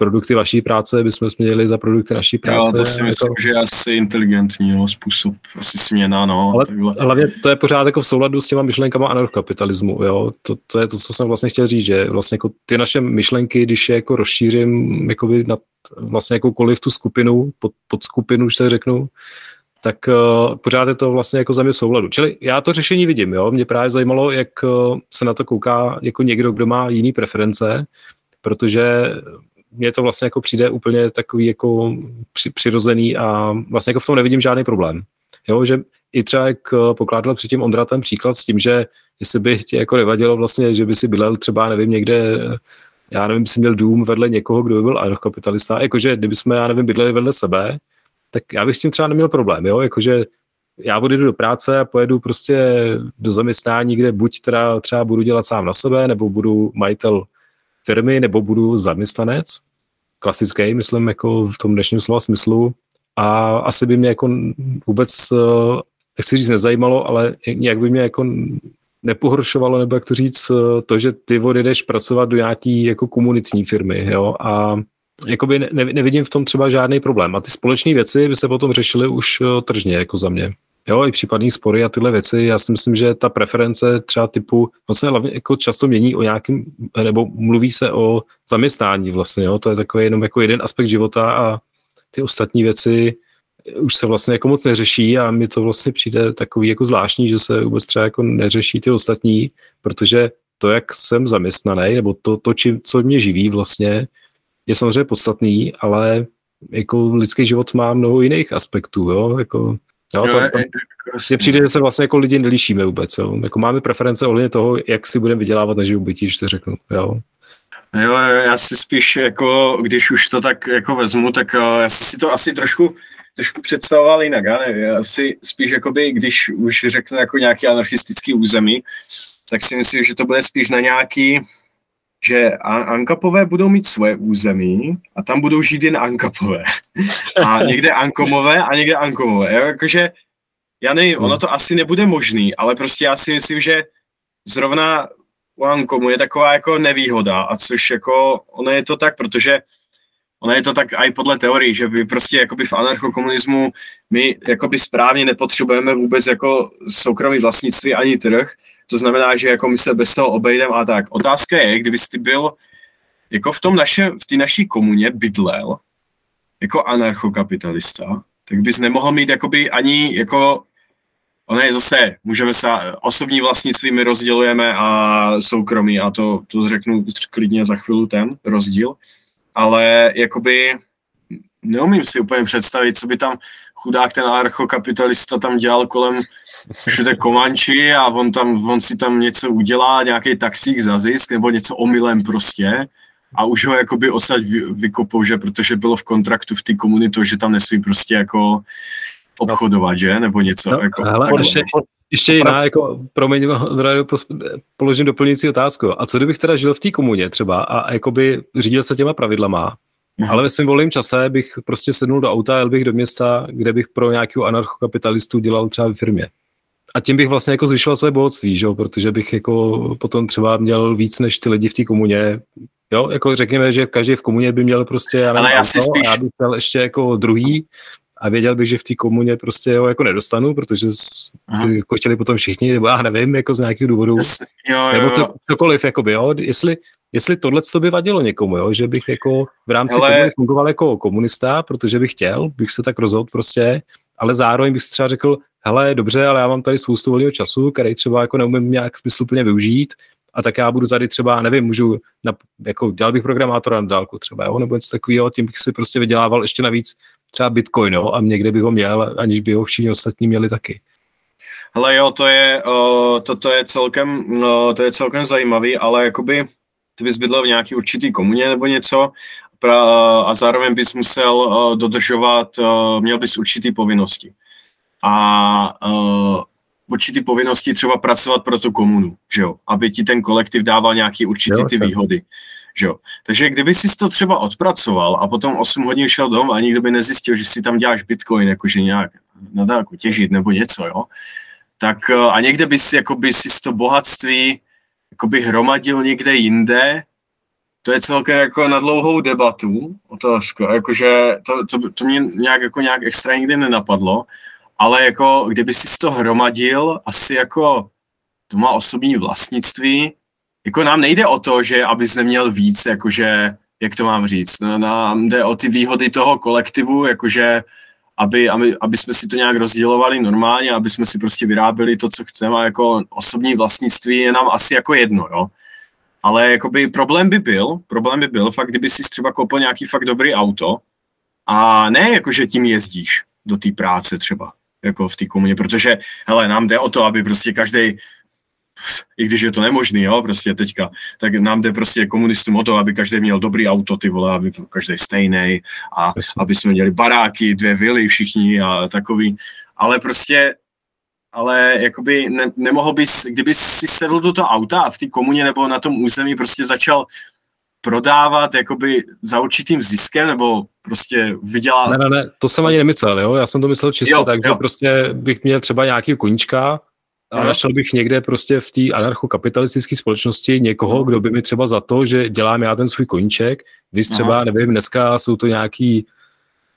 produkty vaší práce bychom směnili za produkty naší práce. Jo, to si myslím, to... že je asi inteligentní no, způsob, asi směna, no. Ale takhle. hlavně to je pořád jako v souladu s těma myšlenkama anarchokapitalismu, jo. To, to, je to, co jsem vlastně chtěl říct, že vlastně jako ty naše myšlenky, když je jako rozšířím jakoby na vlastně jakoukoliv tu skupinu, pod, pod skupinu, už se řeknu, tak uh, pořád je to vlastně jako za mě v souladu. Čili já to řešení vidím, jo. Mě právě zajímalo, jak uh, se na to kouká jako někdo, kdo má jiný preference, protože mně to vlastně jako přijde úplně takový jako při, přirozený a vlastně jako v tom nevidím žádný problém. Jo, že i třeba jak eh, pokládal předtím Ondra ten příklad s tím, že jestli by tě jako nevadilo vlastně, že by si bydlel třeba, nevím, někde, já nevím, si měl dům vedle někoho, kdo by byl anarchokapitalista, jakože kdyby jsme, já nevím, bydleli vedle sebe, tak já bych s tím třeba neměl problém, jo, jakože já odjedu do práce a pojedu prostě do zaměstnání, kde buď teda třeba budu dělat sám na sebe, nebo budu majitel firmy nebo budu zaměstnanec, klasický, myslím, jako v tom dnešním slova smyslu. A asi by mě jako vůbec, eh, nechci říct, nezajímalo, ale nějak by mě jako nepohoršovalo, nebo jak to říct, eh, to, že ty odjedeš pracovat do nějaký jako komunitní firmy, jo, a jakoby ne, nevidím v tom třeba žádný problém. A ty společné věci by se potom řešily už eh, tržně, jako za mě. Jo, i případný spory a tyhle věci. Já si myslím, že ta preference třeba typu, no se hlavně jako často mění o nějakým, nebo mluví se o zaměstnání vlastně, jo, to je takový jenom jako jeden aspekt života a ty ostatní věci už se vlastně jako moc neřeší a mi to vlastně přijde takový jako zvláštní, že se vůbec třeba jako neřeší ty ostatní, protože to, jak jsem zaměstnaný, nebo to, to čím, co mě živí vlastně, je samozřejmě podstatný, ale jako lidský život má mnoho jiných aspektů, jo, jako Jo, to, to, mně přijde, že se vlastně jako lidi nelišíme vůbec. Jo. Jako máme preference ohledně toho, jak si budeme vydělávat na živobytí, když to řeknu. Jo. Jo, já si spíš jako, když už to tak jako vezmu, tak já si to asi trošku, trošku představoval jinak, já nevím, já si spíš jakoby, když už řeknu jako nějaký anarchistický území, tak si myslím, že to bude spíš na nějaký, že Ankapové budou mít svoje území a tam budou žít jen Ankapové. A někde Ankomové a někde Ankomové. Jo? Jakože, já nevím, ono to asi nebude možný, ale prostě já si myslím, že zrovna u Ankomu je taková jako nevýhoda a což jako, ono je to tak, protože ono je to tak i podle teorii, že by prostě jakoby v anarchokomunismu my jakoby správně nepotřebujeme vůbec jako soukromý vlastnictví ani trh, to znamená, že jako my se bez toho obejdeme a tak. Otázka je, kdyby jsi byl jako v tom naše, v té naší komuně bydlel jako anarchokapitalista, tak bys nemohl mít jakoby ani jako Ono je zase, můžeme se, osobní vlastnictví my rozdělujeme a soukromí a to, to řeknu klidně za chvíli ten rozdíl, ale jakoby neumím si úplně představit, co by tam chudák ten anarchokapitalista tam dělal kolem všude Komanči a on, tam, on si tam něco udělá, nějaký taxík za zisk nebo něco omylem prostě a už ho jakoby osad vykopou, že protože bylo v kontraktu v té komunitu, že tam nesmí prostě jako obchodovat, že? Nebo něco. No, jako, hele, ještě, ještě jiná, jako, promiň, položím doplňující otázku. A co kdybych teda žil v té komuně třeba a jakoby řídil se těma pravidlama, mm-hmm. ale ve svém volném čase bych prostě sednul do auta a jel bych do města, kde bych pro nějakého anarchokapitalistu dělal třeba v firmě. A tím bych vlastně jako zvyšoval své bohatství, že? protože bych jako potom třeba měl víc než ty lidi v té komuně. Jo, jako řekněme, že každý v komuně by měl prostě, já nevím, ale já si spíš... a já bych měl ještě jako druhý a věděl bych, že v té komuně prostě ho jako nedostanu, protože by jako chtěli potom všichni, nebo já nevím, jako z nějakých důvodů, Jasně. Jo, jo, nebo co, cokoliv, jakoby, jo, jestli, jestli tohle to by vadilo někomu, jo, že bych jako v rámci ale... komuny fungoval jako komunista, protože bych chtěl, bych se tak rozhodl prostě, ale zároveň bych si třeba řekl, hele, dobře, ale já mám tady spoustu volného času, který třeba jako neumím nějak smysluplně využít, a tak já budu tady třeba, nevím, můžu, na, jako dělal bych programátora na dálku třeba, jo, nebo něco takového, tím bych si prostě vydělával ještě navíc třeba Bitcoin, jo, a někde bych ho měl, aniž by ho všichni ostatní měli taky. Hele jo, to je, uh, to, to je celkem, no, to je celkem zajímavý, ale jakoby ty bys bydlel v nějaký určitý komuně nebo něco pra, a zároveň bys musel uh, dodržovat, uh, měl bys určitý povinnosti. A uh, určitý povinnosti třeba pracovat pro tu komunu, že jo, aby ti ten kolektiv dával nějaký určitý jo, ty výhody. Že? Takže kdyby si to třeba odpracoval a potom 8 hodin šel dom a nikdo by nezjistil, že si tam děláš bitcoin, jakože nějak no tak těžit nebo něco, jo, tak eh, a někde bys jakoby si to bohatství jakoby hromadil někde jinde, to je celkem jako na dlouhou debatu, otázka, jakože to, to, to mě nějak, jako nějak extra nikdy nenapadlo, ale jako kdyby si to hromadil, asi jako to má osobní vlastnictví, jako nám nejde o to, že abys neměl víc, jakože, jak to mám říct, no, nám jde o ty výhody toho kolektivu, jakože aby, aby, aby jsme si to nějak rozdělovali normálně, aby jsme si prostě vyráběli to, co chceme a jako osobní vlastnictví je nám asi jako jedno, jo. Ale jakoby problém by byl, problém by byl fakt, kdyby si třeba koupil nějaký fakt dobrý auto a ne jako, že tím jezdíš do té práce třeba, jako v té komuně, protože, hele, nám jde o to, aby prostě každý i když je to nemožný, jo, prostě teďka, tak nám jde prostě komunistům o to, aby každý měl dobrý auto, ty vole, aby každý stejný a aby jsme měli baráky, dvě vily všichni a takový, ale prostě ale jakoby ne, nemohl bys, kdyby si sedl do toho auta a v té komuně nebo na tom území prostě začal prodávat jakoby za určitým ziskem nebo prostě vydělat. Ne, ne, ne, to jsem ani nemyslel, jo, já jsem to myslel čisto jo, tak, jo. že prostě bych měl třeba nějaký koníčka, a našel bych někde prostě v té anarchokapitalistické společnosti někoho, kdo by mi třeba za to, že dělám já ten svůj koníček, když třeba, Aha. nevím, dneska jsou to nějaký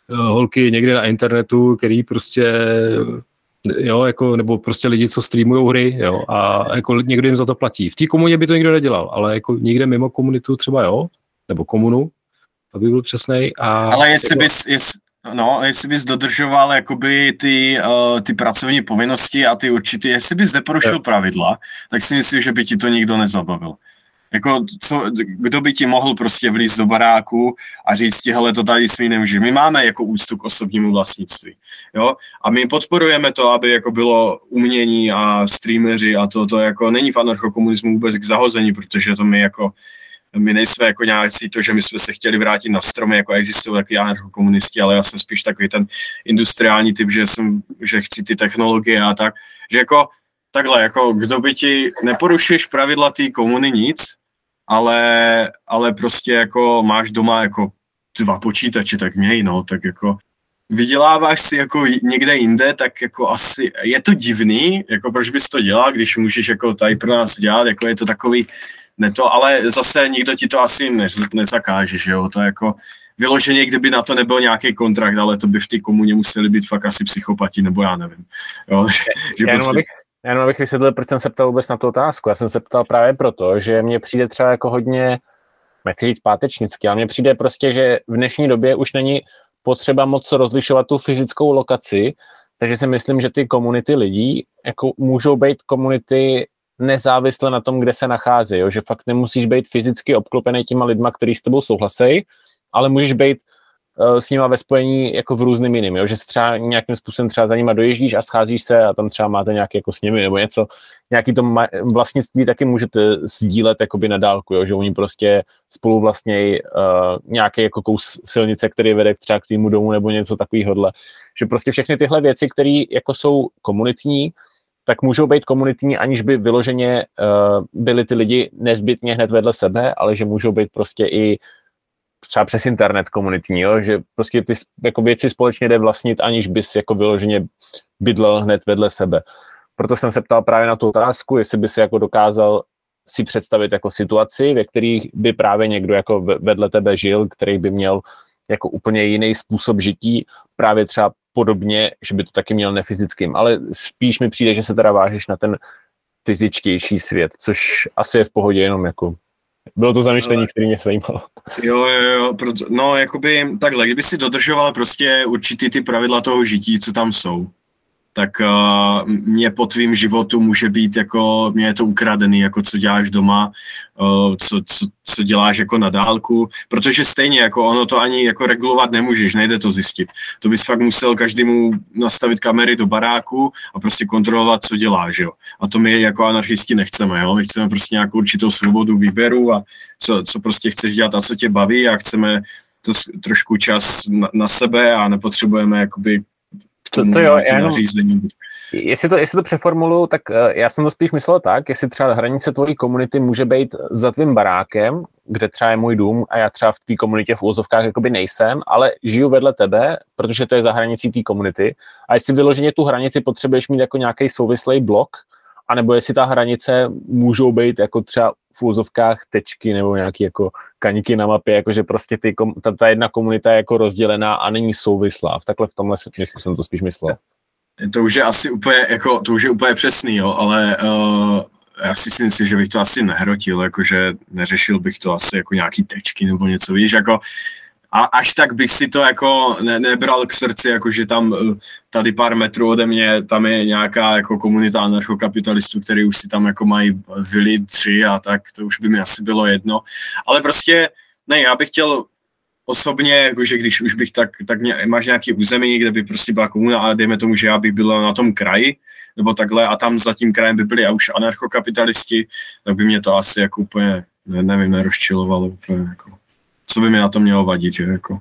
uh, holky někde na internetu, který prostě jo, jako, nebo prostě lidi, co streamují hry, jo, a jako někdo jim za to platí. V té komuně by to nikdo nedělal, ale jako někde mimo komunitu třeba jo, nebo komunu, aby byl přesnej. A ale jestli bys, jest, No, jestli bys dodržoval jakoby ty, uh, ty pracovní povinnosti a ty určitý, jestli bys neporušil pravidla, tak si myslím, že by ti to nikdo nezabavil. Jako, co, kdo by ti mohl prostě vlízt do baráku a říct ti, hele, to tady svý nemůže. My máme jako úctu k osobnímu vlastnictví, jo, a my podporujeme to, aby jako bylo umění a streameři a to, to jako není v anarchokomunismu vůbec k zahození, protože to my jako my nejsme jako nějaký to, že my jsme se chtěli vrátit na stromy, jako existují taky anarchokomunisti, ale já jsem spíš takový ten industriální typ, že jsem, že chci ty technologie a tak, že jako takhle, jako kdo by ti, neporušuješ pravidla té komuny nic, ale, ale prostě jako máš doma jako dva počítače, tak měj, no, tak jako vyděláváš si jako někde jinde, tak jako asi je to divný, jako proč bys to dělal, když můžeš jako tady pro nás dělat, jako je to takový, ne to, ale zase nikdo ti to asi ne, nezakáže, že jo, to jako vyloženě, kdyby na to nebyl nějaký kontrakt, ale to by v té komuně museli být fakt asi psychopati, nebo já nevím. Jo, že já, prostě... abych, já jenom abych vysvětlil, proč jsem se ptal vůbec na tu otázku. Já jsem se ptal právě proto, že mně přijde třeba jako hodně, nechci říct pátečnicky, ale mně přijde prostě, že v dnešní době už není potřeba moc rozlišovat tu fyzickou lokaci, takže si myslím, že ty komunity lidí jako můžou být komunity nezávisle na tom, kde se nachází, jo? že fakt nemusíš být fyzicky obklopený těma lidma, kteří s tebou souhlasí, ale můžeš být uh, s nima ve spojení jako v různým jiným, jo? že se třeba nějakým způsobem třeba za nima dojíždíš a scházíš se a tam třeba máte nějaké jako s nimi nebo něco, nějaký to vlastnictví taky můžete sdílet jakoby na dálku, jo? že oni prostě spolu vlastně uh, nějaký jako kous silnice, který vede třeba k týmu domu nebo něco takového, že prostě všechny tyhle věci, které jako jsou komunitní, tak můžou být komunitní, aniž by vyloženě uh, byli ty lidi nezbytně hned vedle sebe, ale že můžou být prostě i třeba přes internet komunitní, jo? že prostě ty jako věci společně jde vlastnit, aniž bys jako vyloženě bydlel hned vedle sebe. Proto jsem se ptal právě na tu otázku, jestli by si jako dokázal si představit jako situaci, ve kterých by právě někdo jako vedle tebe žil, který by měl jako úplně jiný způsob žití, právě třeba podobně, že by to taky měl nefyzickým, ale spíš mi přijde, že se teda vážeš na ten fyzičtější svět, což asi je v pohodě jenom jako bylo to zamýšlení, které mě zajímalo. Jo, jo, jo, proto, no jakoby takhle, kdyby si dodržoval prostě určitý ty pravidla toho žití, co tam jsou, tak uh, mě po tvým životu může být jako, mě je to ukradený, jako co děláš doma, uh, co, co, co děláš jako na dálku, protože stejně jako ono to ani jako regulovat nemůžeš, nejde to zjistit. To bys fakt musel každému nastavit kamery do baráku a prostě kontrolovat, co děláš, jo. A to my jako anarchisti nechceme, jo. My chceme prostě nějakou určitou svobodu výběru a co, co prostě chceš dělat a co tě baví a chceme to trošku čas na, na sebe a nepotřebujeme jakoby to, to jo, já jenom, Jestli to, jestli to přeformuluju, tak uh, já jsem to spíš myslel tak, jestli třeba hranice tvojí komunity může být za tvým barákem, kde třeba je můj dům a já třeba v té komunitě v úzovkách jakoby nejsem, ale žiju vedle tebe, protože to je za hranicí té komunity. A jestli vyloženě tu hranici potřebuješ mít jako nějaký souvislý blok, anebo jestli ta hranice můžou být jako třeba v úzovkách tečky nebo nějaký jako kaníky na mapě, jakože prostě ty, ta, ta jedna komunita je jako rozdělená a není souvislá. V takhle v tomhle smyslu jsem to spíš myslel. To už je asi úplně, jako, to už je úplně přesný, jo, ale uh, já si myslím, že bych to asi nehrotil, jakože neřešil bych to asi jako nějaký tečky nebo něco, víš, jako a až tak bych si to jako ne, nebral k srdci, jako že tam eh, tady pár metrů ode mě, tam je nějaká jako komunita anarchokapitalistů, který už si tam jako mají vily tři a tak, to už by mi asi bylo jedno. Ale prostě, ne, já bych chtěl osobně, jakože když už bych tak, tak ně, máš nějaký území, kde by prostě byla komuna, ale dejme tomu, že já bych byl na tom kraji, nebo takhle, a tam za tím krajem by byli a už anarchokapitalisti, tak by mě to asi jako úplně, ne, nevím, nerozčilovalo úplně jako co by mi na to mělo vadit, že jako.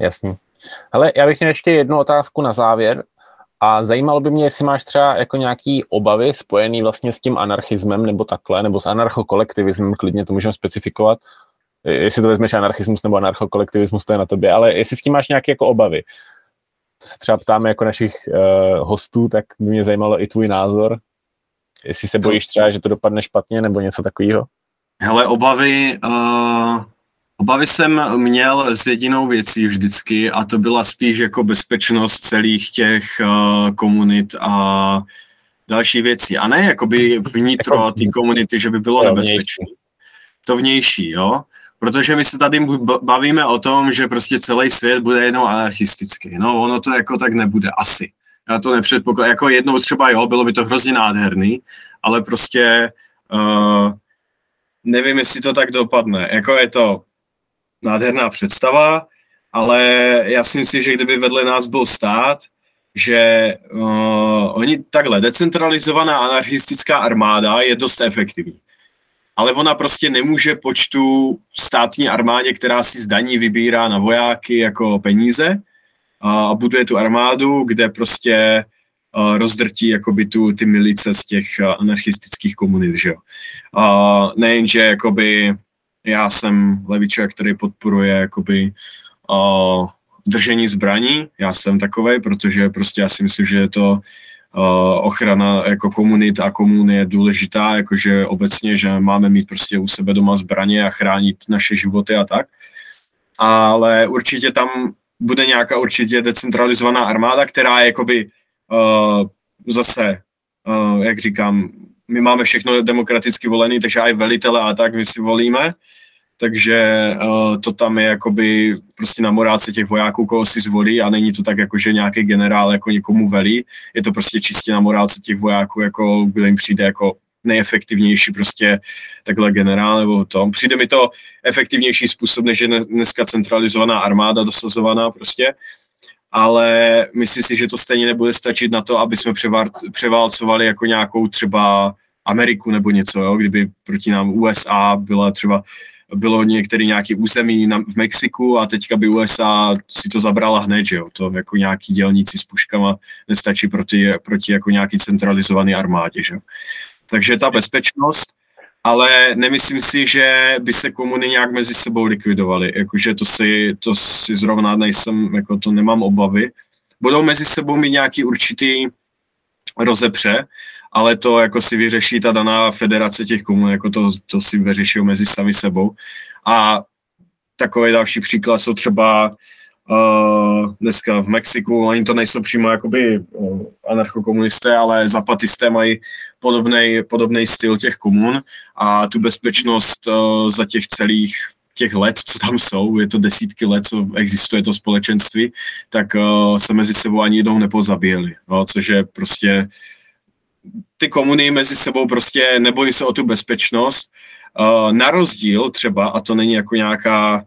Jasný. Ale já bych měl ještě jednu otázku na závěr a zajímalo by mě, jestli máš třeba jako nějaký obavy spojený vlastně s tím anarchismem nebo takhle, nebo s anarchokolektivismem, klidně to můžeme specifikovat, jestli to vezmeš anarchismus nebo anarchokolektivismus, to je na tobě, ale jestli s tím máš nějaké jako obavy. To se třeba ptáme jako našich uh, hostů, tak by mě zajímalo i tvůj názor, jestli se bojíš třeba, že to dopadne špatně nebo něco takového. Hele, obavy, uh, Obavy jsem měl s jedinou věcí vždycky a to byla spíš jako bezpečnost celých těch uh, komunit a další věcí. A ne jakoby vnitro jako té komunity, že by bylo nebezpečné. To vnější, jo. Protože my se tady bavíme o tom, že prostě celý svět bude jednou anarchistický. No, ono to jako tak nebude, asi. Já to nepředpokládám. Jako jednou třeba jo, bylo by to hrozně nádherný, ale prostě uh, nevím, jestli to tak dopadne. Jako je to nádherná představa, ale já si myslím, že kdyby vedle nás byl stát, že uh, oni takhle, decentralizovaná anarchistická armáda je dost efektivní. Ale ona prostě nemůže počtu státní armádě, která si zdaní vybírá na vojáky jako peníze a buduje tu armádu, kde prostě uh, rozdrtí jakoby tu, ty milice z těch uh, anarchistických komunit, že jo. Nejenže jakoby já jsem levičák, který podporuje jakoby uh, držení zbraní. Já jsem takový, protože prostě já si myslím, že je to uh, ochrana jako komunit a komun je důležitá, jakože obecně, že máme mít prostě u sebe doma zbraně a chránit naše životy a tak. Ale určitě tam bude nějaká určitě decentralizovaná armáda, která je jakoby uh, zase, uh, jak říkám, my máme všechno demokraticky volený, takže i velitele a tak my si volíme takže uh, to tam je jakoby prostě na morálce těch vojáků, koho si zvolí a není to tak jako, že nějaký generál jako někomu velí, je to prostě čistě na morálce těch vojáků, jako kdo jim přijde jako nejefektivnější prostě takhle generál nebo to. Přijde mi to efektivnější způsob, než je dneska centralizovaná armáda dosazovaná prostě, ale myslím si, že to stejně nebude stačit na to, aby jsme převálcovali jako nějakou třeba Ameriku nebo něco, jo? kdyby proti nám USA byla třeba bylo některé nějaké území na, v Mexiku a teďka by USA si to zabrala hned, že jo, to jako nějaký dělníci s puškama nestačí proti, proti jako nějaký centralizovaný armádě, že jo. Takže ta bezpečnost, ale nemyslím si, že by se komuny nějak mezi sebou likvidovaly, jakože to si, to si zrovna nejsem, jako to nemám obavy. Budou mezi sebou mít nějaký určitý rozepře, ale to jako si vyřeší ta daná federace těch komun, jako to, to si vyřeší mezi sami sebou. A takový další příklad jsou třeba uh, dneska v Mexiku, oni to nejsou přímo jakoby uh, anarchokomunisté, ale zapatisté mají podobný styl těch komun a tu bezpečnost uh, za těch celých těch let, co tam jsou, je to desítky let, co existuje to společenství, tak uh, se mezi sebou ani jednou nepozabíjeli, no, což je prostě ty komuny mezi sebou prostě nebojí se o tu bezpečnost. Uh, na rozdíl třeba, a to není jako nějaká,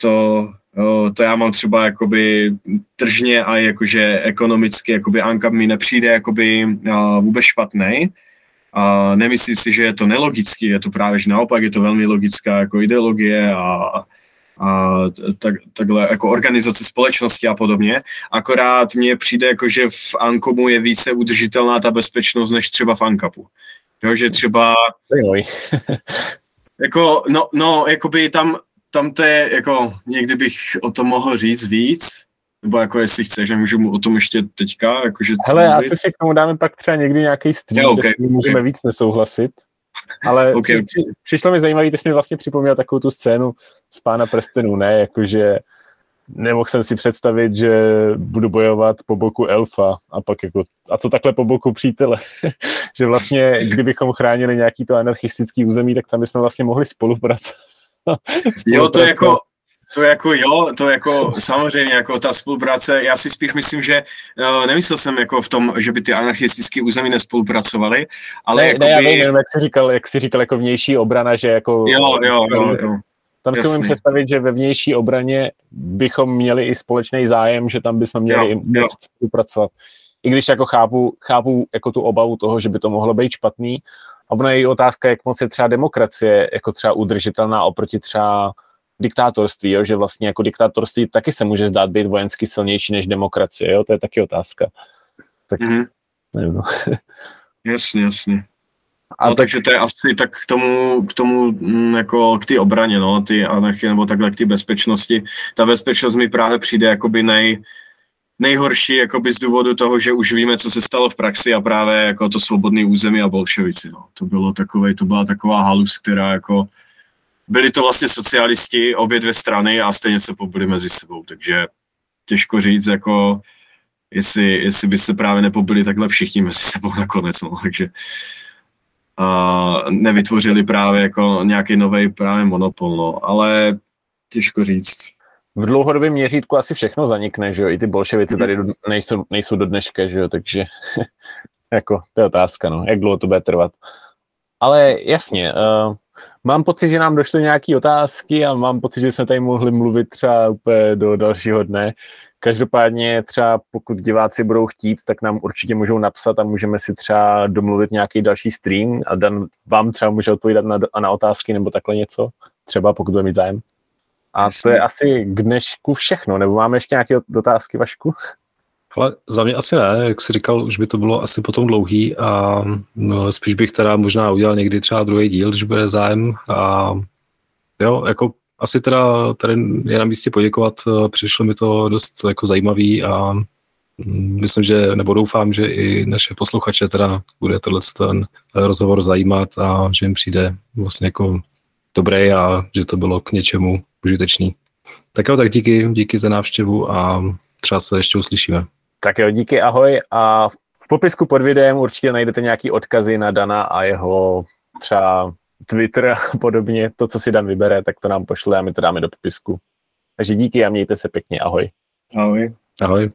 to, uh, to já mám třeba jakoby tržně a jakože ekonomicky, jakoby Anka mi nepřijde jakoby uh, vůbec špatný. A nemyslím si, že je to nelogický, je to právě že naopak, je to velmi logická jako ideologie a, a tak, takhle jako organizace společnosti a podobně. Akorát mně přijde jako, že v Ankomu je více udržitelná ta bezpečnost, než třeba v Ankapu. Jo, že třeba... jako, no, no, jakoby tam, tam to je, jako, někdy bych o tom mohl říct víc, nebo jako jestli chceš, že můžu o tom ještě teďka, jakože... Hele, asi si k tomu dáme pak třeba někdy nějaký stream, jo, okay, kde můžeme okay. víc nesouhlasit. Ale okay. při, přišlo mi zajímavé, ty jsi mi vlastně připomněl takovou tu scénu z Pána prstenů, ne, jakože nemohl jsem si představit, že budu bojovat po boku elfa a pak jako, a co takhle po boku přítele, že vlastně, kdybychom chránili nějaký to anarchistický území, tak tam bychom vlastně mohli spolupracovat. jo, to je jako, to jako jo, to jako samozřejmě jako ta spolupráce, já si spíš myslím, že uh, nemyslel jsem jako v tom, že by ty anarchistické území nespolupracovaly, ale ne, jako ne, by... já vím, jenom jak jsi říkal, jak jsi říkal jako vnější obrana, že jako... Jo, jo, jo, jo. Tam si můžeme představit, že ve vnější obraně bychom měli i společný zájem, že tam bychom měli jo, i moc spolupracovat. I když jako chápu, chápu jako tu obavu toho, že by to mohlo být špatný. A ono je i otázka, jak moc je třeba demokracie jako třeba udržitelná oproti třeba diktátorství, jo? že vlastně jako diktátorství taky se může zdát být vojensky silnější než demokracie, jo? to je taky otázka. Tak, mm-hmm. nevím, no. jasně, jasně. A no, tak... takže to je asi tak k tomu, k tomu mm, jako k té obraně, no, ty anarchie, nebo takhle k té bezpečnosti. Ta bezpečnost mi právě přijde jakoby nej, nejhorší jakoby z důvodu toho, že už víme, co se stalo v praxi a právě jako to svobodné území a bolševici, no. To bylo takové, to byla taková halus, která jako byli to vlastně socialisti, obě dvě strany a stejně se pobili mezi sebou, takže těžko říct, jako jestli, jestli by se právě nepobili takhle všichni mezi sebou nakonec, no, takže a nevytvořili právě jako nějaký nový právě monopol, no, ale těžko říct. V dlouhodobém měřítku asi všechno zanikne, že jo, i ty bolševici tady nejsou, nejsou do dneška, že jo, takže jako, to je otázka, no, jak dlouho to bude trvat. Ale jasně, uh, Mám pocit, že nám došly nějaké otázky a mám pocit, že jsme tady mohli mluvit třeba úplně do dalšího dne. Každopádně třeba pokud diváci budou chtít, tak nám určitě můžou napsat a můžeme si třeba domluvit nějaký další stream a Dan vám třeba může odpovídat na, na otázky nebo takhle něco, třeba pokud bude mít zájem. A to je asi k dnešku všechno, nebo máme ještě nějaké otázky, Vašku? Ale za mě asi ne, jak jsi říkal, už by to bylo asi potom dlouhý a no, spíš bych teda možná udělal někdy třeba druhý díl, když bude zájem a jo, jako asi teda tady je na místě poděkovat, přišlo mi to dost jako zajímavý a mm, myslím, že, nebo doufám, že i naše posluchače teda bude tenhle ten rozhovor zajímat a že jim přijde vlastně jako dobrý a že to bylo k něčemu užitečný. Tak jo, tak díky, díky za návštěvu a třeba se ještě uslyšíme. Tak jo, díky, ahoj a v popisku pod videem určitě najdete nějaký odkazy na Dana a jeho třeba Twitter a podobně. To, co si Dan vybere, tak to nám pošle a my to dáme do popisku. Takže díky a mějte se pěkně, ahoj. Ahoj. Ahoj.